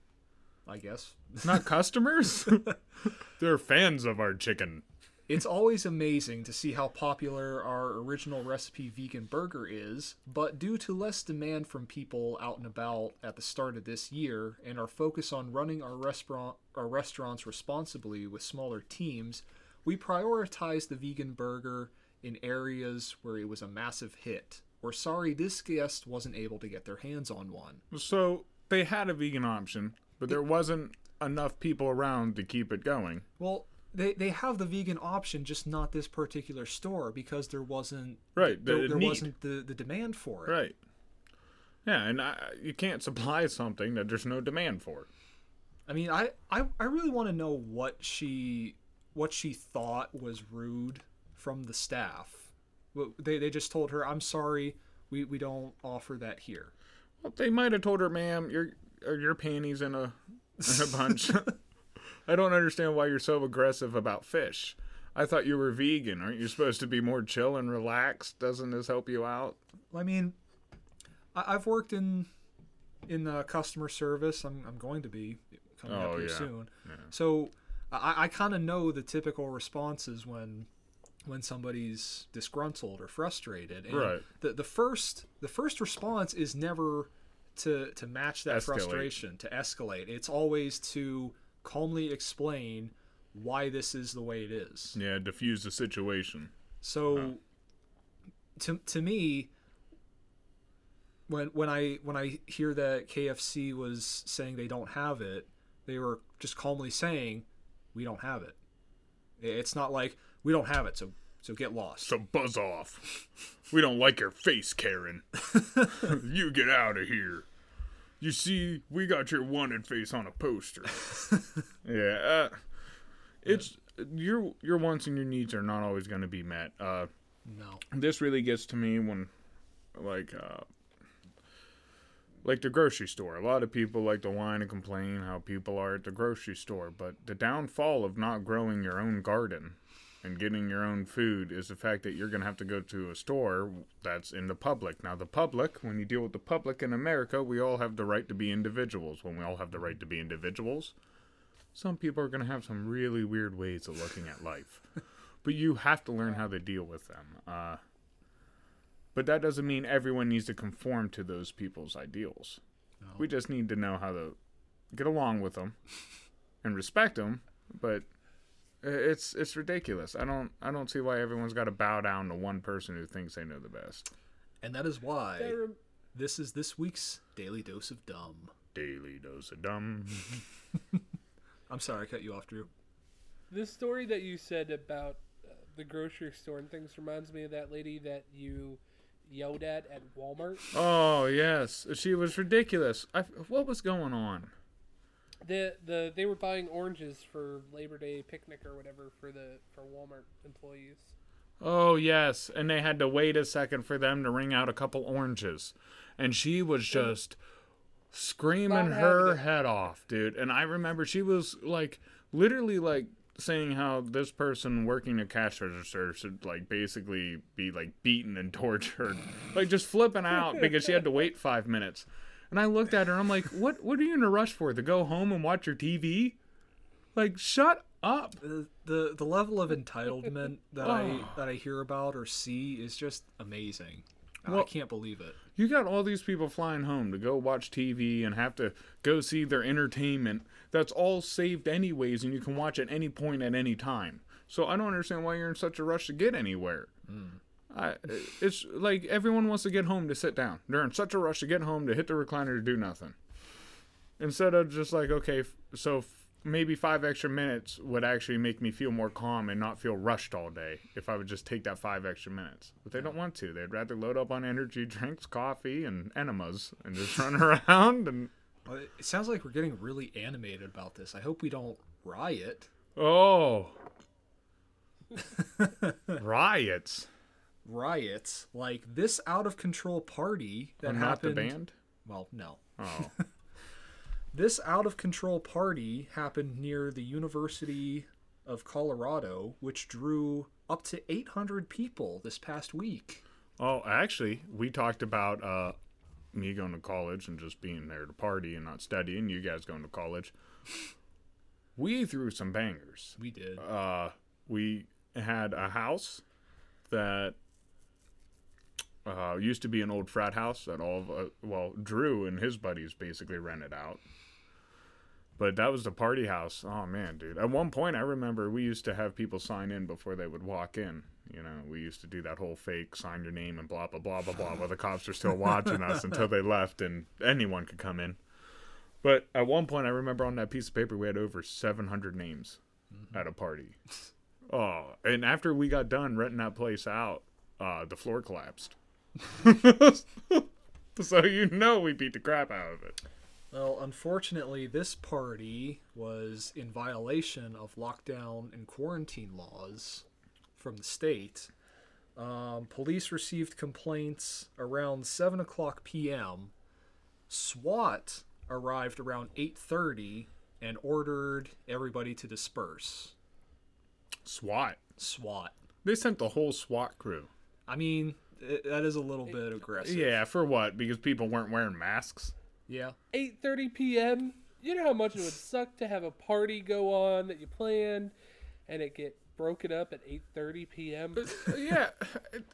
I guess. not customers. They're fans of our chicken. It's always amazing to see how popular our original recipe vegan burger is, but due to less demand from people out and about at the start of this year and our focus on running our restaurant our restaurants responsibly with smaller teams, we prioritized the vegan burger in areas where it was a massive hit. We're sorry this guest wasn't able to get their hands on one. So they had a vegan option, but there wasn't enough people around to keep it going. Well, they, they have the vegan option, just not this particular store because there wasn't Right, there, the there wasn't the, the demand for it. Right. Yeah, and I, you can't supply something that there's no demand for. I mean, I I, I really want to know what she what she thought was rude from the staff. They they just told her, "I'm sorry, we we don't offer that here." Well, they might have told her, "Ma'am, your are your panties in a in a bunch." I don't understand why you're so aggressive about fish. I thought you were vegan. Aren't you supposed to be more chill and relaxed? Doesn't this help you out? I mean, I, I've worked in in uh, customer service. I'm I'm going to be coming Oh, up here yeah. soon. So I, I kind of know the typical responses when when somebody's disgruntled or frustrated. And Right. The the first the first response is never to to match that Escalate. frustration to escalate. It's always to calmly explain why this is the way it is. Yeah, diffuse the situation. So to to me when when I when I hear that KFC was saying they don't have it, they were just calmly saying we don't have it. It's not like we don't have it, so so get lost. So buzz off. We don't like your face, Karen. you get out of here. You see, we got your wanted face on a poster. yeah, uh, it's your your wants and your needs are not always going to be met. Uh, no. this really gets to me when, like, uh, like the grocery store. A lot of people like to whine and complain how people are at the grocery store, but the downfall of not growing your own garden and getting your own food is the fact that you're going to have to go to a store that's in the public. Now, the public, when you deal with the public in America, we all have the right to be individuals. When we all have the right to be individuals, some people are going to have some really weird ways of looking at life. but you have to learn how to deal with them. Uh, but that doesn't mean everyone needs to conform to those people's ideals. We just need to know how to get along with them and respect them. But it's it's ridiculous. I don't I don't see why everyone's got to bow down to one person who thinks they know the best. And that is why That rem- this is this week's daily dose of dumb. Daily dose of dumb. I'm sorry I cut you off, Drew. This story that you said about uh, the grocery store and things reminds me of that lady that you yelled at at Walmart. Oh yes, she was ridiculous. I, what was going on? The the they were buying oranges for Labor Day picnic or whatever for the for Walmart employees. Oh yes, and they had to wait a second for them to ring out a couple oranges, and she was just screaming her head off, dude. And I remember she was like, literally like saying how this person working a cash register should like basically be like beaten and tortured, like just flipping out because she had to wait five minutes. And I looked at her, and I'm like, what? What are you in a rush for? To go home and watch your TV? Like, shut up. The the, the level of entitlement that I that I hear about or see is just amazing. I can't believe it. You got all these people flying home to go watch TV and have to go see their entertainment. That's all saved anyways, and you can watch at any point at any time. So I don't understand why you're in such a rush to get anywhere. Hmm. I, it's like everyone wants to get home to sit down. They're in such a rush to get home to hit the recliner to do nothing. Instead of just like, okay, so f- maybe five extra minutes would actually make me feel more calm and not feel rushed all day if I would just take that five extra minutes. But they don't want to. They'd rather load up on energy drinks, coffee, and enemas and just run around and Well, It sounds like we're getting really animated about this. I hope we don't riot. oh, riots. Riots like this out of control party that I'm not the happened. band. Well, no. Oh, This out of control party happened near the University of Colorado, which drew up to 800 people this past week. oh, actually, we talked about uh, me going to college and just being there to party and not studying. You guys going to college. We threw some bangers. We did. uh, we had a house that uh, used to be an old frat house that all of uh, well Drew and his buddies basically rented out. But that was the party house. Oh man, dude! At one point, I remember we used to have people sign in before they would walk in. You know, we used to do that whole fake sign your name and blah blah blah blah blah while the cops are still watching us until they left and anyone could come in. But at one point, I remember on that piece of paper we had over 700 names at a party. Oh, and after we got done renting that place out, uh, the floor collapsed. so you know we beat the crap out of it. Well, unfortunately, this party was in violation of lockdown and quarantine laws from the state. Um, police received complaints around 7 o'clock p.m. SWAT arrived around 8.30 and ordered everybody to disperse. SWAT. SWAT. They sent the whole SWAT crew. I mean, i that is a little bit aggressive. Yeah, for what? Because people weren't wearing masks. Yeah. 8:30 p.m. You know how much it would suck to have a party go on that you planned, and it get broken up at 8:30 p.m. yeah, it-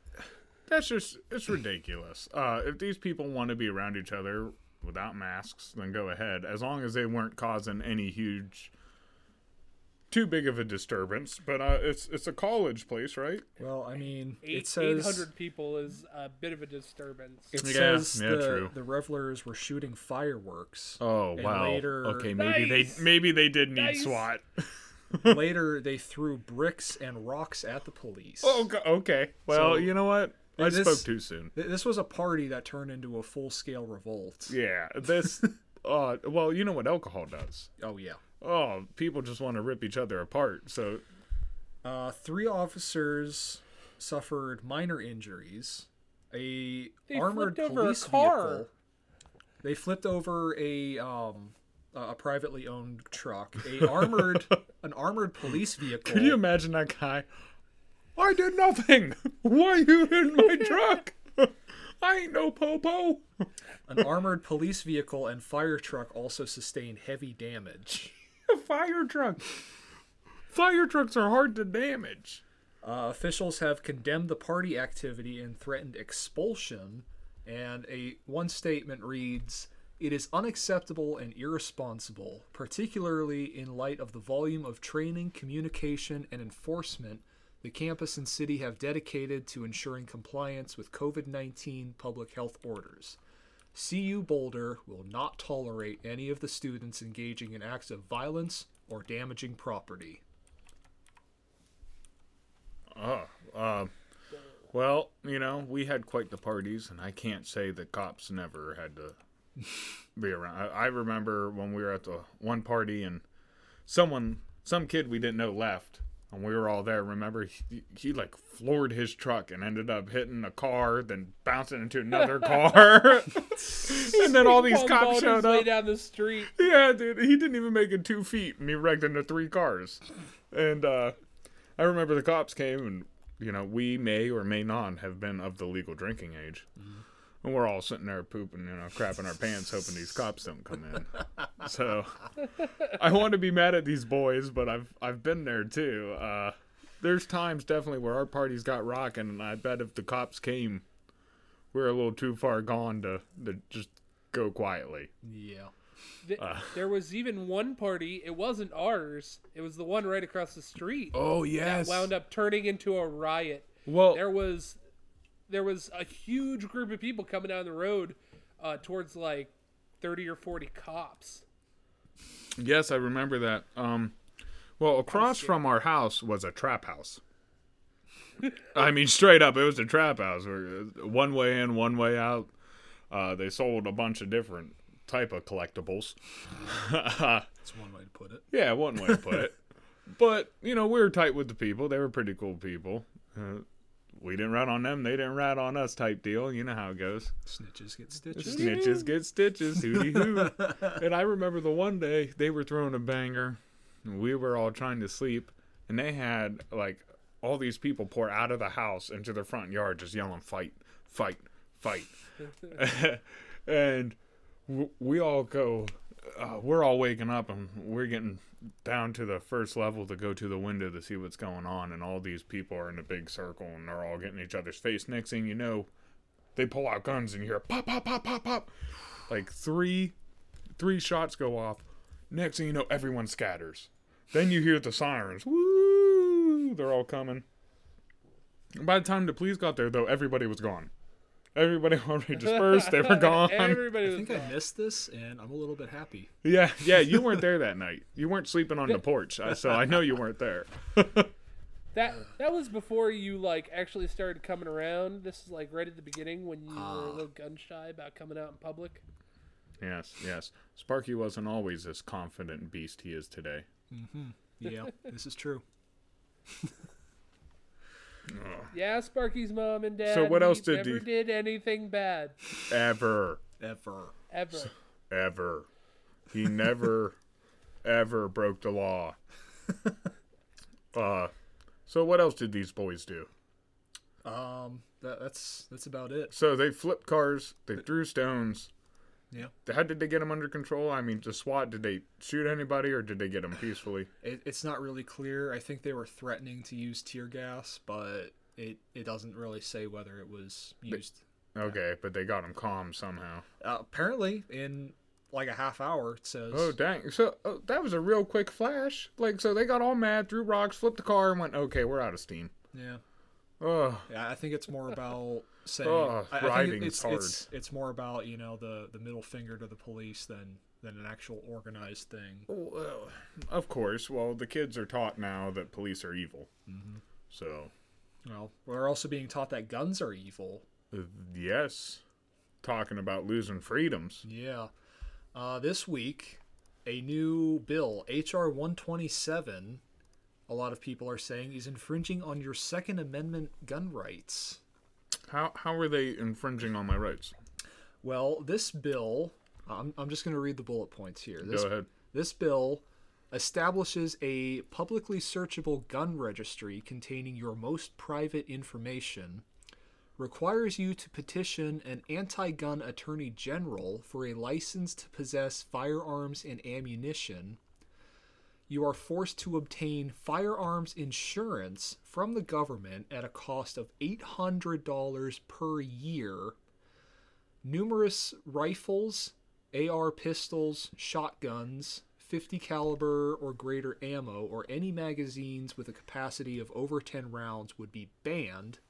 that's just it's ridiculous. Uh, if these people want to be around each other without masks, then go ahead. As long as they weren't causing any huge, too big of a disturbance. But uh, it's it's a college place, right? Well, I mean, Eight, it says 800 people is a bit of a disturbance. it Yeah, says yeah, the, true. the revelers were shooting fireworks. Oh wow. later- okay, maybe Nice. they maybe they did need Nice. SWAT. Later, they threw bricks and rocks at the police. Oh, okay. Well, So, you know what? I this- spoke too soon. This was a party that turned into a full-scale revolt. Yeah, this. Uh, well, you know what alcohol does. Oh yeah. Oh, people just want to rip each other apart. So Uh, three officers suffered minor injuries. A They armored flipped over a police car. vehicle. They flipped over a um a privately owned truck. A armored an armored police vehicle. Could you imagine that guy? I did nothing. Why are you in my truck? I ain't no popo. An armored police vehicle and fire truck also sustained heavy damage. A fire truck. Fire trucks are hard to damage. Uh, officials have condemned the party activity and threatened expulsion. And a one statement reads, "It is unacceptable and irresponsible, particularly in light of the volume of training, communication, and enforcement the campus and city have dedicated to ensuring compliance with COVID-19 public health orders." CU Boulder will not tolerate any of the students engaging in acts of violence or damaging property. Oh, uh, well, you know, we had quite the parties, and I can't say the cops never had to be around. I, I remember when we were at the one party, and someone, some kid we didn't know left, and we were all there. Remember, he, he like floored his truck and ended up hitting a car, then bouncing into another car, and then all these Pong cops showed his way up. down the street. Yeah, dude, he didn't even make it two feet, and he wrecked into three cars. And uh, I remember the cops came, and you know, we may or may not have been of the legal drinking age, and we're all sitting there pooping, you know, crapping our pants, hoping these cops don't come in. so I want to be mad at these boys, but I've I've been there too. Uh, there's times definitely where our parties got rocking, and I bet if the cops came, we're a little too far gone to to just go quietly. Yeah. Th- Uh. there was even one party. It wasn't ours. It was the one right across the street. Oh that yes. wound up turning into a riot. Well, There was, there was a huge group of people coming down the road, uh, towards like thirty or forty cops. yes, I remember that. Um, well, across from our house was a trap house. I mean, straight up, it was a trap house. uh, One way in, one way out. Uh, they sold a bunch of different type of collectibles. That's one way to put it. yeah, one way to put it. But you know, we were tight with the people. They were pretty cool people. Uh, we didn't rat on them; they didn't rat on us. Type deal. You know how it goes. Snitches get stitches. Snitches get stitches, hooty hoo. and I remember the one day they were throwing a banger, and we were all trying to sleep, and they had like all these people pour out of the house into the front yard, just yelling "fight, fight, fight," and w- we all go. Uh, we're all waking up and we're getting down to the first level to go to the window to see what's going on, and all these people are in a big circle and they're all getting each other's face. Next thing you know, they pull out guns and you hear pop pop pop pop pop. Like three three shots go off. Next thing you know everyone scatters. Then you hear the sirens. Woo! They're all coming. By the time the police got there though everybody was gone everybody already dispersed they were gone Everybody I was think I missed this, and I'm a little bit happy. yeah yeah you weren't there that night you weren't sleeping on the porch so i know you weren't there That that was before you like actually started coming around. This is like right at the beginning when you were a ah. little gun shy about coming out in public. Yes, yes. Sparky wasn't always this confident beast he is today. Mm-hmm. Yeah, this is true. Yeah, Sparky's mom and dad. So what else did never you- did anything bad Ever, Ever. ever. ever. He never, ever broke the law. Uh, so what else did these boys do? Um, that, that's that's about it. So they flipped cars, they threw stones. Yeah. How did they get them under control? I mean, the SWAT, did they shoot anybody or did they get them peacefully? It, it's not really clear. I think they were threatening to use tear gas, but it, it doesn't really say whether it was used. Okay, but they got them calm somehow. Uh, apparently, in like a half hour, it says. Oh dang! So oh, that was a real quick flash. Like, so they got all mad, threw rocks, flipped the car, and went, "Okay, we're out of steam." Yeah. Oh, Yeah, I think it's more about saying. Oh, I, I think it's, hard. it's it's more about you know the the middle finger to the police than than an actual organized thing. well, of course. Well, the kids are taught now that police are evil. So, Well, we're also being taught that guns are evil. uh, yes, talking about losing freedoms. Yeah. Uh, this week, a new bill, H.R. 127, a lot of people are saying is infringing on your Second Amendment gun rights. How how are they infringing on my rights? Well, this bill, I'm, I'm just going to read the bullet points here. This, Go ahead. This bill establishes a publicly searchable gun registry containing your most private information, requires you to petition an anti gun attorney general for a license to possess firearms and ammunition. You are forced to obtain firearms insurance from the government at a cost of $800 per year numerous rifles, AR pistols, shotguns, 50 caliber or greater ammo or any magazines with a capacity of over 10 rounds would be banned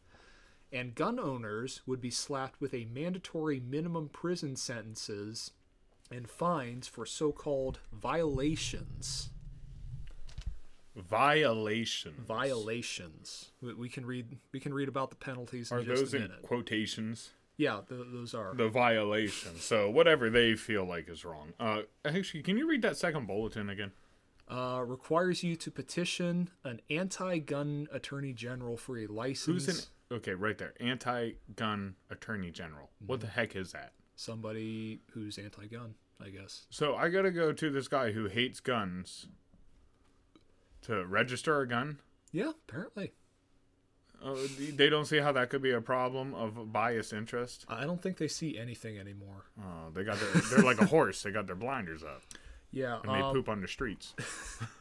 and gun owners would be slapped with a mandatory minimum prison sentences and fines for so-called violations. Violations. Violations. We, we can read we can read about the penalties in Are those in minute. quotations? yeah, th- those are. The violations. So whatever they feel like is wrong. Uh, actually, can you read that second bulletin again? uh, requires you to petition an anti-gun attorney general for a license. Who's in? Okay, right there. Anti-gun attorney general. What the heck is that? Somebody who's anti-gun, I guess. So I gotta go to this guy who hates guns to register a gun. Yeah, apparently. Uh, they don't see how that could be a problem of biased interest. I don't think they see anything anymore. Oh, they got their, they're like a horse. They got their blinders up Yeah, and they um, poop on the streets.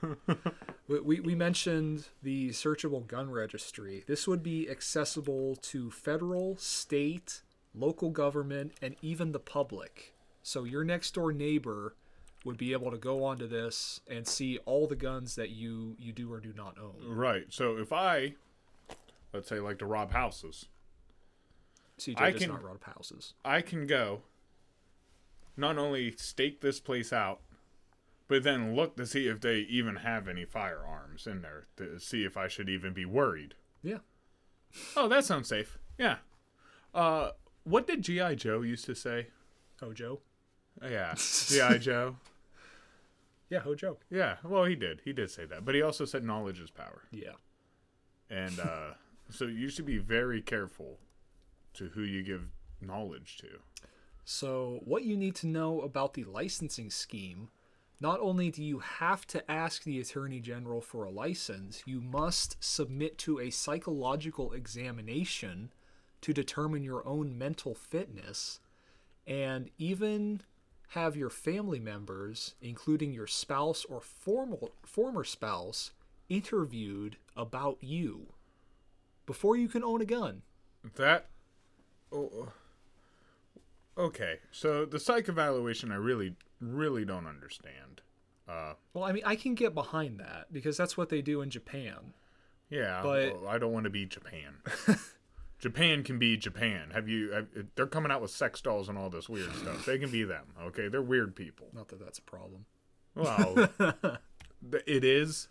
we, we, we mentioned the searchable gun registry. This would be accessible to federal, state, local government, and even the public. So your next door neighbor would be able to go onto this and see all the guns that you you do or do not own. Right. So if I, let's say, like to rob houses, CJ I does can- not rob houses. I can go. Not only stake this place out, but then look to see if they even have any firearms in there to see if I should even be worried. Yeah. Oh, that sounds safe. Yeah. Uh, what did GI Joe used to say? Hojo. Yeah, GI Joe. Yeah, Hojo. Yeah, well, he did. He did say that, but he also said knowledge is power, Yeah. and uh, so you should be very careful to who you give knowledge to. So, what you need to know about the licensing scheme not only do you have to ask the Attorney General for a license, you must submit to a psychological examination to determine your own mental fitness, and even have your family members, including your spouse or formal, former spouse, interviewed about you before you can own a gun. That. Oh, okay, so the psych evaluation, I really, really don't understand. Uh, Well, I mean, I can get behind that because that's what they do in Japan. yeah, But- well, I don't want to be Japan. Japan can be Japan. Have you? Have, they're coming out with sex dolls and all this weird stuff. They can be them. Okay, they're weird people. Not that that's a problem. Well, it is,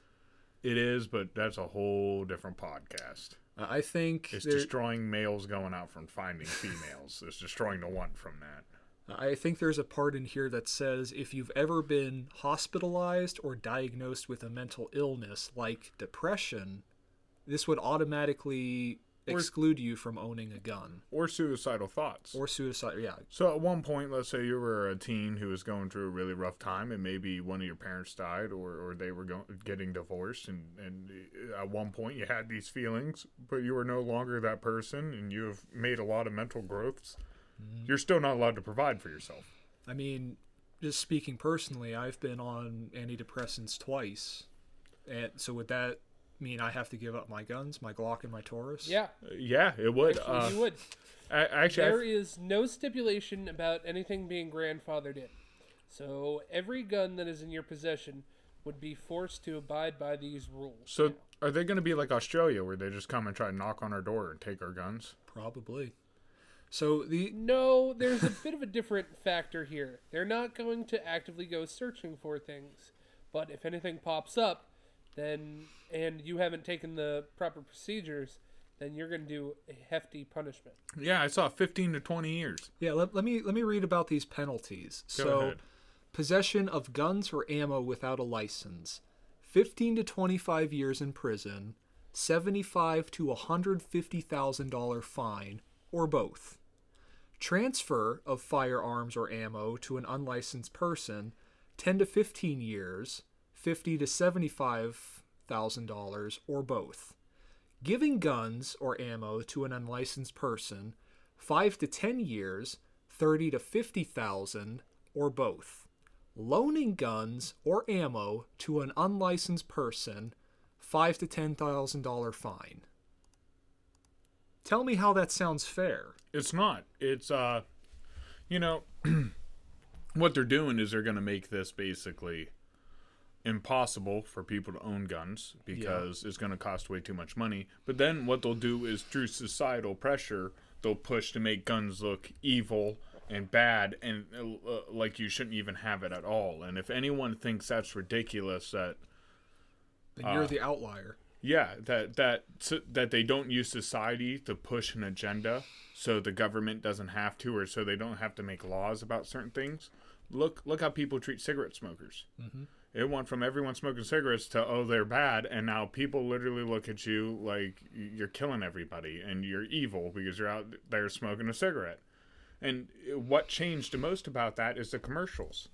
It is, but that's a whole different podcast. I think It's destroying males going out from finding females. it's destroying the one from that. I think there's a part in here that says if you've ever been hospitalized or diagnosed with a mental illness like depression, this would automatically Or- exclude you from owning a gun Or suicidal thoughts. or suicide. Yeah, So at one point, let's say you were a teen who was going through a really rough time, and maybe one of your parents died, or, or they were go- getting divorced, and, and at one point you had these feelings, but you were no longer that person, and you have made a lot of mental growths. Mm-hmm. You're still not allowed to provide for yourself. I mean, just speaking personally, I've been on antidepressants twice, and so with that mean I have to give up my guns, my Glock, and my Taurus? Yeah, Uh, yeah, it would. actually, Uh, you would. I, actually, I There is no stipulation about anything being grandfathered in. So every gun that is in your possession would be forced to abide by these rules. so are they going to be like Australia, where they just come and try to knock on our door and take our guns? probably. So the No, there's a bit of a different factor here. They're not going to actively go searching for things, but if anything pops up, then and you haven't taken the proper procedures, then you're going to do a hefty punishment. Yeah, I saw 15 to 20 years. yeah, let, let me let me read about these penalties. Go so ahead. possession of guns or ammo without a license 15 to 25 years in prison 75 to 150,000 dollar fine or both transfer of firearms or ammo to an unlicensed person 10 to 15 years 50 to 75,000 dollars or both giving guns or ammo to an unlicensed person 5 to 10 years 30 to 50,000 or both loaning guns or ammo to an unlicensed person, five to ten thousand dollar fine. Tell me how that sounds fair. It's not. It's uh, you know, what they're doing is they're going to make this basically impossible for people to own guns because it's going to cost way too much money. But then what they'll do is through societal pressure, they'll push to make guns look evil and bad and uh, like you shouldn't even have it at all. And if anyone thinks that's ridiculous, that Then you're the outlier. yeah, that that that they don't use society to push an agenda, so the government doesn't have to, or so they don't have to make laws about certain things. Look, look how people treat cigarette smokers. Mm-hmm. It went from everyone smoking cigarettes to oh they're bad, and now people literally look at you like you're killing everybody and you're evil because you're out there smoking a cigarette. And what changed the most about that is the commercials.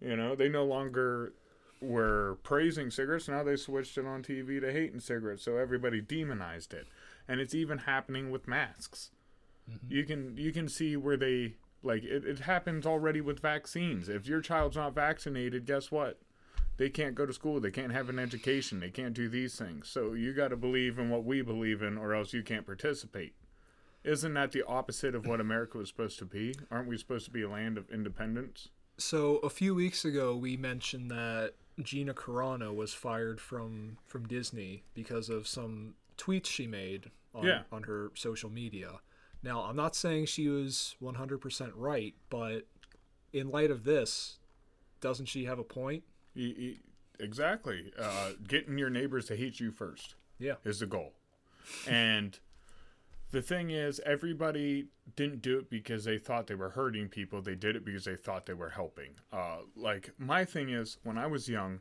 You know, they no longer were praising cigarettes. Now they switched it on TV to hating cigarettes, so everybody demonized it. And it's even happening with masks. Mm-hmm. You can you can see where they like it, it happens already with vaccines. If your child's not vaccinated, guess what? They can't go to school. They can't have an education. They can't do these things. So you got to believe in what we believe in, or else you can't participate. Isn't that the opposite of what America was supposed to be? Aren't we supposed to be a land of independence? So a few weeks ago, we mentioned that Gina Carano was fired from from Disney because of some tweets she made on, Yeah. on her social media. Now, I'm not saying she was 100% right, but in light of this, doesn't she have a point? Exactly. Uh, getting your neighbors to hate you first Yeah. is the goal. And the thing is, everybody didn't do it because they thought they were hurting people. They did it because they thought they were helping. Uh, like, my thing is, when I was young,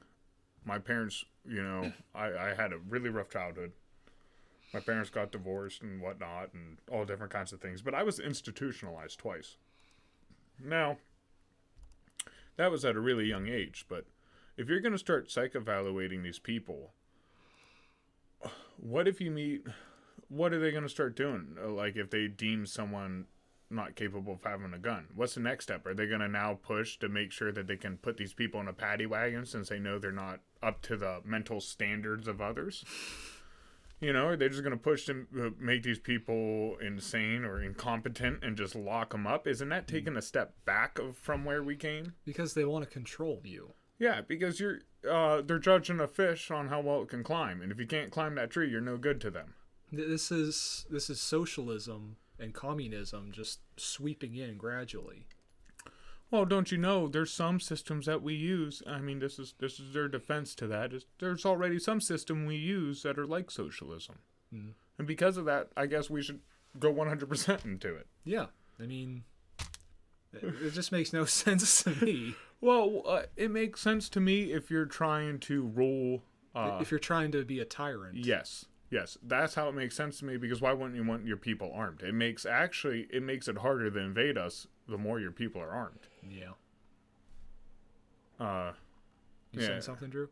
my parents, you know, I, I had a really rough childhood. My parents got divorced and whatnot, and all different kinds of things. But I was institutionalized twice. Now, that was at a really young age. But if you're going to start psych evaluating these people, what if you meet what are they going to start doing? Uh, like if they deem someone not capable of having a gun what's the next step? Are they going to now push to make sure that they can put these people in a paddy wagon since they know they're not up to the mental standards of others? You know are they just going to push to uh, make these people insane or incompetent and just lock them up? Isn't that taking a step back of, from where we came? Because they want to control you. Yeah, because you're uh, they're judging a fish on how well it can climb, and if you can't climb that tree, you're no good to them. This is this is socialism and communism just sweeping in gradually. Well, don't you know there's some systems that we use. I mean, this is this is their defense to that. Is there's already some system we use that are like socialism, and because of that, I guess we should go 100% into it. Yeah, I mean, it, it just makes no sense to me. Well, uh, it makes sense to me if you're trying to rule. Uh, if you're trying to be a tyrant. yes, yes, that's how it makes sense to me. Because why wouldn't you want your people armed? It makes actually it makes it harder to invade us the more your people are armed. Yeah. Uh, You Yeah. saying something, Drew?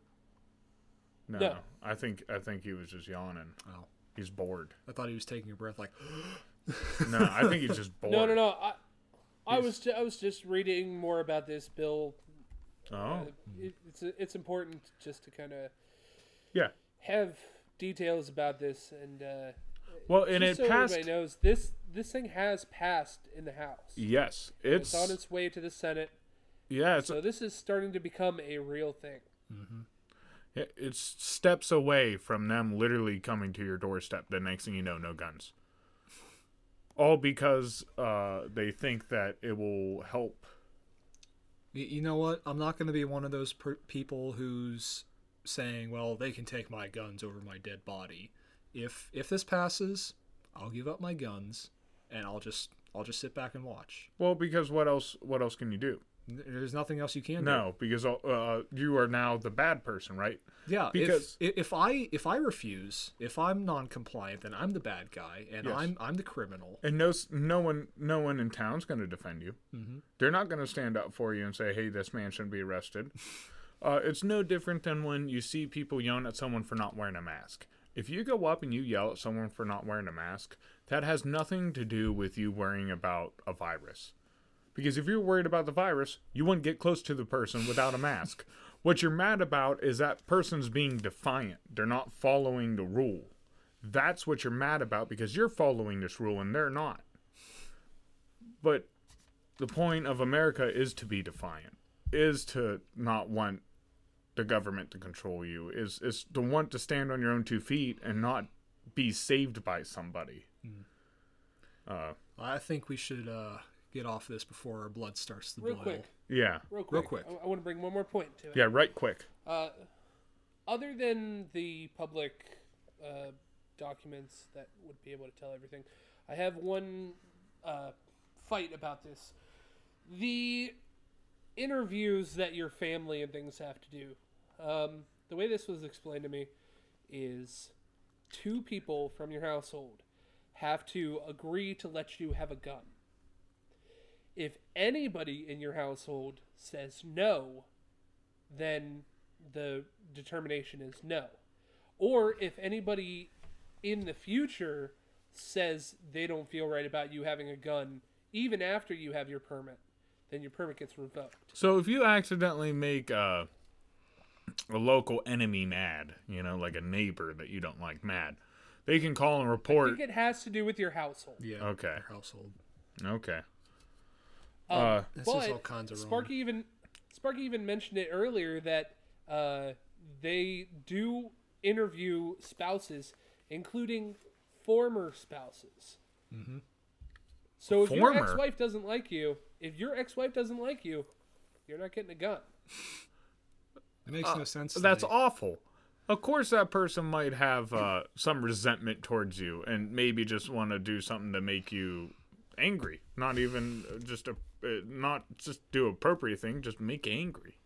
no, No. I think I think he was just yawning. Oh, He's bored. I thought he was taking a breath like. No, I think he's just bored. No, no, no. I, I was ju- I was just reading more about this bill. Oh, Uh, it, it's it's important just to kind of yeah. have details about this and uh, Well, and just it so passed. everybody knows this this thing has passed in the House. Yes, It's it's on its way to the Senate. yeah, it's So this is starting to become a real thing. it's steps away from them literally coming to your doorstep. The next thing you know, no guns. All because uh, they think that it will help. You know what? I'm not going to be one of those per- people who's saying, "Well, they can take my guns over my dead body." If if this passes, I'll give up my guns and I'll just I'll just sit back and watch. Well, because what else? What else can you do? There's nothing else you can do. No, because uh, you are now the bad person, right? Yeah, Because- if if I if I refuse, if I'm non-compliant, then I'm the bad guy and Yes. I'm I'm the criminal. And no, no one, no one in town's going to defend you. Mm-hmm. They're not going to stand up for you and say, "Hey, this man shouldn't be arrested." uh, it's no different than when you see people yelling at someone for not wearing a mask. If you go up and you yell at someone for not wearing a mask, that has nothing to do with you worrying about a virus. Because if you're worried about the virus, you wouldn't get close to the person without a mask. What you're mad about is that person's being defiant. They're not following the rule. That's what you're mad about because you're following this rule and they're not. But the point of America is to be defiant, is to not want the government to control you, is is to want to stand on your own two feet and not be saved by somebody. Uh, I think we should uh, get off this before our blood starts to Real boil. quick, yeah, real quick. quick. I, I want to bring one more point to it. yeah, right quick. Uh, other than the public uh, documents that would be able to tell everything, I have one uh, fight about this. The interviews that your family and things have to do. Um, the way this was explained to me is two people from your household have to agree to let you have a gun. If anybody in your household says no, then the determination is no. Or if anybody in the future says they don't feel right about you having a gun, even after you have your permit, then your permit gets revoked. So if you accidentally make uh, a local enemy mad, you know, like a neighbor that you don't like mad, they can call and report. I report. think it has to do with your household. Yeah. Okay. our Household. Okay. Um, Uh, This but is all kinds of wrong. Sparky even Sparky even mentioned it earlier that uh, they do interview spouses, including former spouses. Mm-hmm. So if your ex-wife doesn't like you, if your ex-wife doesn't like you, you're not getting a gun. It makes no sense. to That's me. awful. Of course, that person might have uh, some resentment towards you and maybe just want to do something to make you angry. Not even just a, uh, Uh, not just do appropriate thing, just make angry.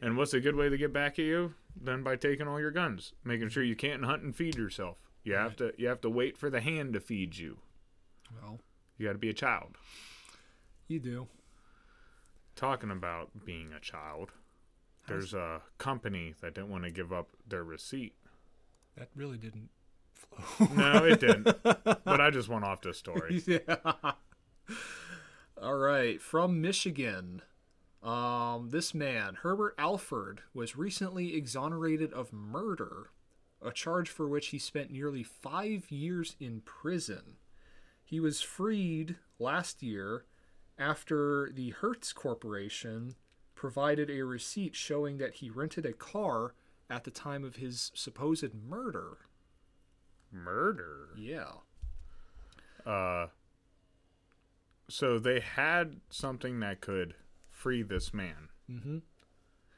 And what's a good way to get back at you? Then by taking all your guns, making sure you can't hunt and feed yourself. You have to you have to wait for the hand to feed you. Well, You got to be a child. you do. Talking about being a child, there's a company that didn't want to give up their receipt. That really didn't. No, it didn't. but I just went off this story. yeah. All right, from Michigan. Um, this man, Herbert Alford, was recently exonerated of murder, a charge for which he spent nearly five years in prison. He was freed last year after the Hertz Corporation provided a receipt showing that he rented a car at the time of his supposed murder. Murder. Yeah. Uh so they had something that could free this man, Mm-hmm.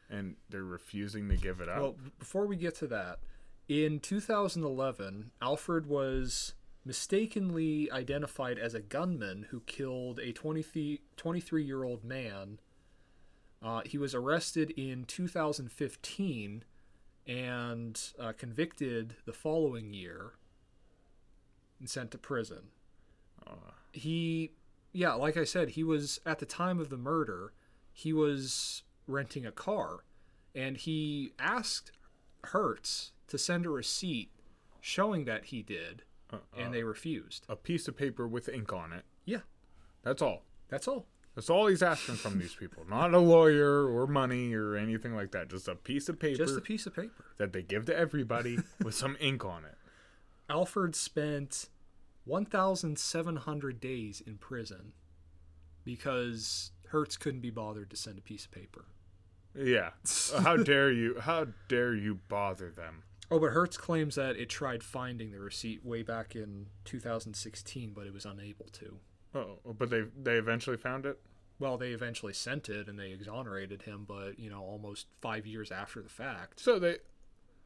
and they're refusing to give it up. Well, before we get to that, in 2011, Alford was mistakenly identified as a gunman who killed a 23 year old man. Uh, he was arrested in 2015 and uh, convicted the following year and sent to prison. He, yeah, like I said, he was at the time of the murder, he was renting a car and he asked Hertz to send a receipt showing that he did, uh, and they refused. a piece of paper with ink on it. Yeah, That's all. that's all. That's all he's asking from these people. Not a lawyer or money or anything like that. Just a piece of paper Just a piece of paper. that they give to everybody with some ink on it. Alford spent 1,700 days in prison because Hertz couldn't be bothered to send a piece of paper. Yeah. How dare you? How dare you bother them? Oh, but Hertz claims that it tried finding the receipt way back in 2016, but it was unable to. Oh, but they they eventually found it. Well, they eventually sent it and they exonerated him, but, you know, almost five years after the fact. So they,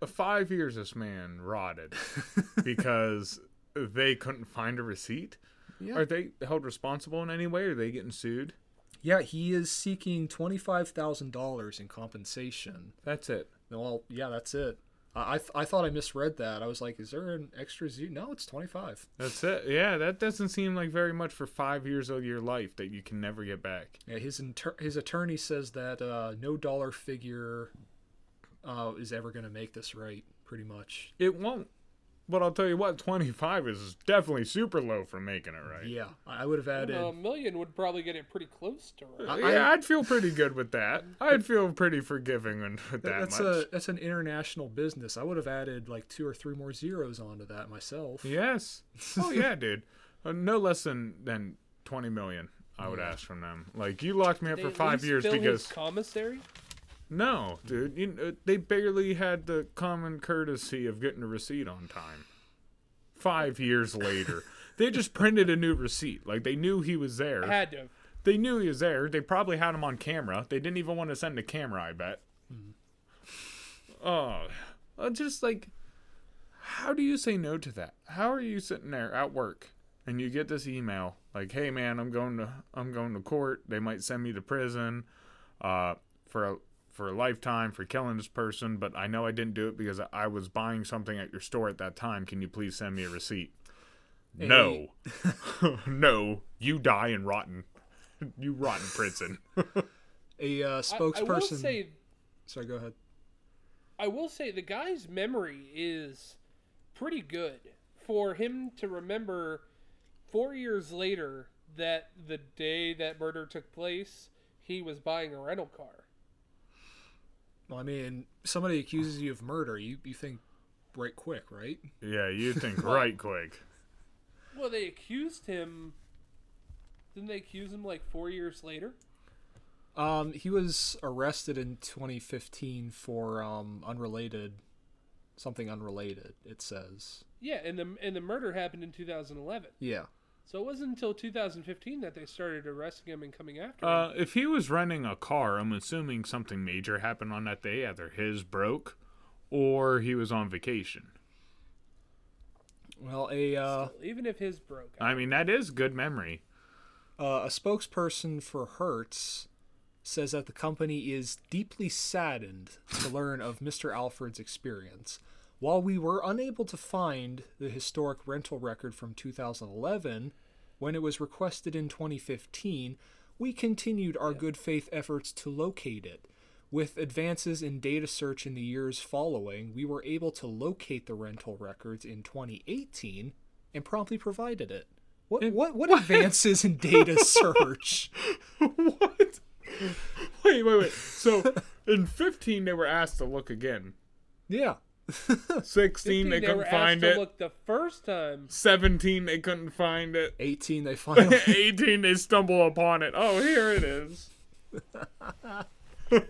uh, five years this man rotted because they couldn't find a receipt. Yeah. Are they held responsible in any way? Are they getting sued? Yeah, he is seeking $25,000 in compensation. That's it. Well, yeah, that's it. I, I, th- I thought I misread that. I was like, is there an extra zero? No, it's 25. That's it. Yeah, that doesn't seem like very much for five years of your life that you can never get back. Yeah, his inter- his attorney says that uh, no dollar figure uh, is ever going to make this right, pretty much. It won't. But I'll tell you what, 25 is definitely super low for making it right. Yeah, I I would have added. a million would probably get it pretty close to right. I- yeah, I'd feel pretty good with that. I'd feel pretty forgiving with with that that's much. a that's an international business. I would have added like two or three more zeros onto that myself. Yes. Oh yeah, dude. Uh, no less than than 20 million. I would ask from them. Like you locked me up They for five years because commissary. No, dude. You, uh, they barely had the common courtesy of getting a receipt on time. Five years later, they just printed a new receipt. Like they knew he was there. Had to. They knew he was there. They probably had him on camera. They didn't even want to send a camera, I bet. Oh, uh, just like, how do you say no to that? How are you sitting there at work and you get this email like, "Hey, man, I'm going to I'm going to court. They might send me to prison, uh, for a for a lifetime for killing this person, but I know I didn't do it because I was buying something at your store at that time. Can you please send me a receipt?" No, no, you die in rotten, you rot in prison. A uh, I, I will spokesperson. say, Sorry, go ahead. I will say, the guy's memory is pretty good for him to remember four years later that the day that murder took place, he was buying a rental car. Well, I mean, somebody accuses you of murder, you you think right quick, right? Yeah, you think right quick. Well, they accused him. Didn't they accuse him like four years later? Um, he was arrested in 2015 for um unrelated, something unrelated. It says. Yeah, and the and the murder happened in 2011. Yeah. So it wasn't until 2015 that they started arresting him and coming after him. Uh, if he was renting a car, I'm assuming something major happened on that day. Either his broke, or he was on vacation. Well, a uh, Even if his broke. I mean, that is good memory. uh, a spokesperson for Hertz says that the company is deeply saddened to learn of Mr. Alford's experience. While we were unable to find the historic rental record from 2011, when it was requested in 2015, we continued our good faith efforts to locate it. With advances in data search in the years following, we were able to locate the rental records in 2018 and promptly provided it. What what what advances in data search? what? Wait, wait, wait. So in 15 they were asked to look again. Yeah. 16 they they couldn't were asked find to it. look the first time. 17 they couldn't find it. 18 they finally 18 they stumble upon it. Oh, here it is.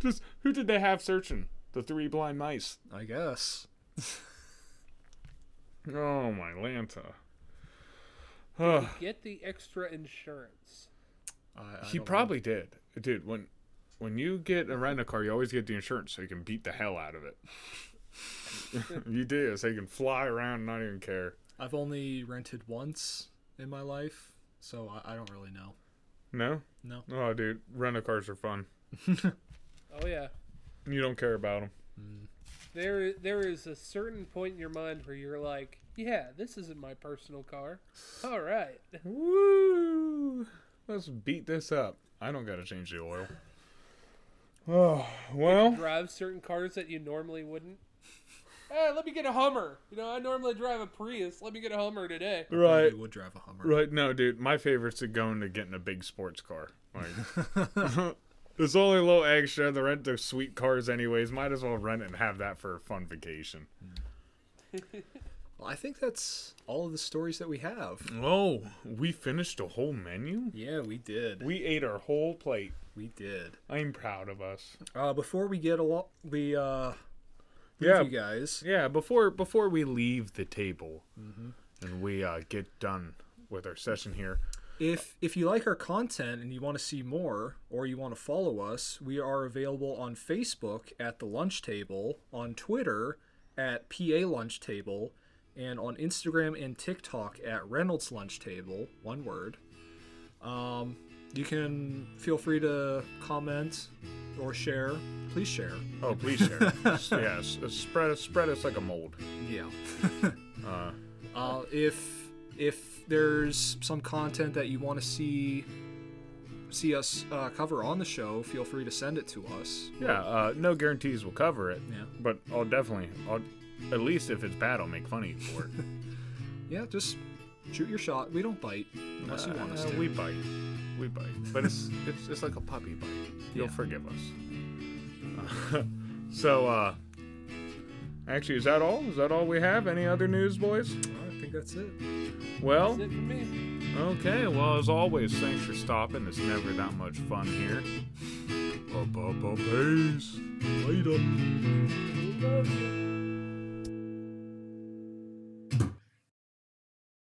Just who did they have searching? The three blind mice. I guess. Oh my Lanta. Ugh. Get the extra insurance. I, I he don't know. probably did, dude. When when you get a rent a car, you always get the insurance so you can beat the hell out of it. you do, so you can fly around and not even care. I've only rented once in my life, so I, I don't really know. No, No. oh, dude, rent a cars are fun. Oh yeah. You don't care about them. Mm. There, there is a certain point in your mind where you're like, "Yeah, this isn't my personal car." All right. Woo! Let's beat this up. I don't gotta change the oil. Oh well. Drive certain cars that you normally wouldn't. Hey, let me get a Hummer. You know, I normally drive a Prius. Let me get a Hummer today. Right. Probably would drive a Hummer. Right. No, dude. My favorite's to going to getting a big sports car. Like, it's only a little extra. The rent those sweet cars anyways. Might as well rent it and have that for a fun vacation. Well, I think that's all of the stories that we have. Oh, we finished a whole menu. Yeah, we did. We ate our whole plate. We did. I'm proud of us. Uh, before we get a lot, we uh, leave Yeah. you guys. Yeah. Before before we leave the table and we uh, get done with our session here. If if you like our content and you want to see more, or you want to follow us, we are available on Facebook at the Lunch Table, on Twitter at PA Lunch Table, and on Instagram and TikTok at Reynolds Lunch Table. One word. Um, you can feel free to comment or share. Please share. Oh, please share. yes, spread us spread us like a mold. Yeah. Uh, Uh, if if there's some content that you want to see see us uh, cover on the show, feel free to send it to us. Yeah, uh, no guarantees we'll cover it. Yeah. But I'll definitely, I'll, at least if it's bad, I'll make fun of you for it. Yeah, just shoot your shot. We don't bite unless you want us Uh, to. We bite, we bite, but it's it's it's like a puppy bite. You'll Yeah. forgive us. so, uh, actually, is that all? Is that all we have? Any other news, boys? I think that's it. Well, That's it for me. okay. Well, as always, thanks for stopping. It's never that much fun here. Up, up, up, peace. Later. Love you.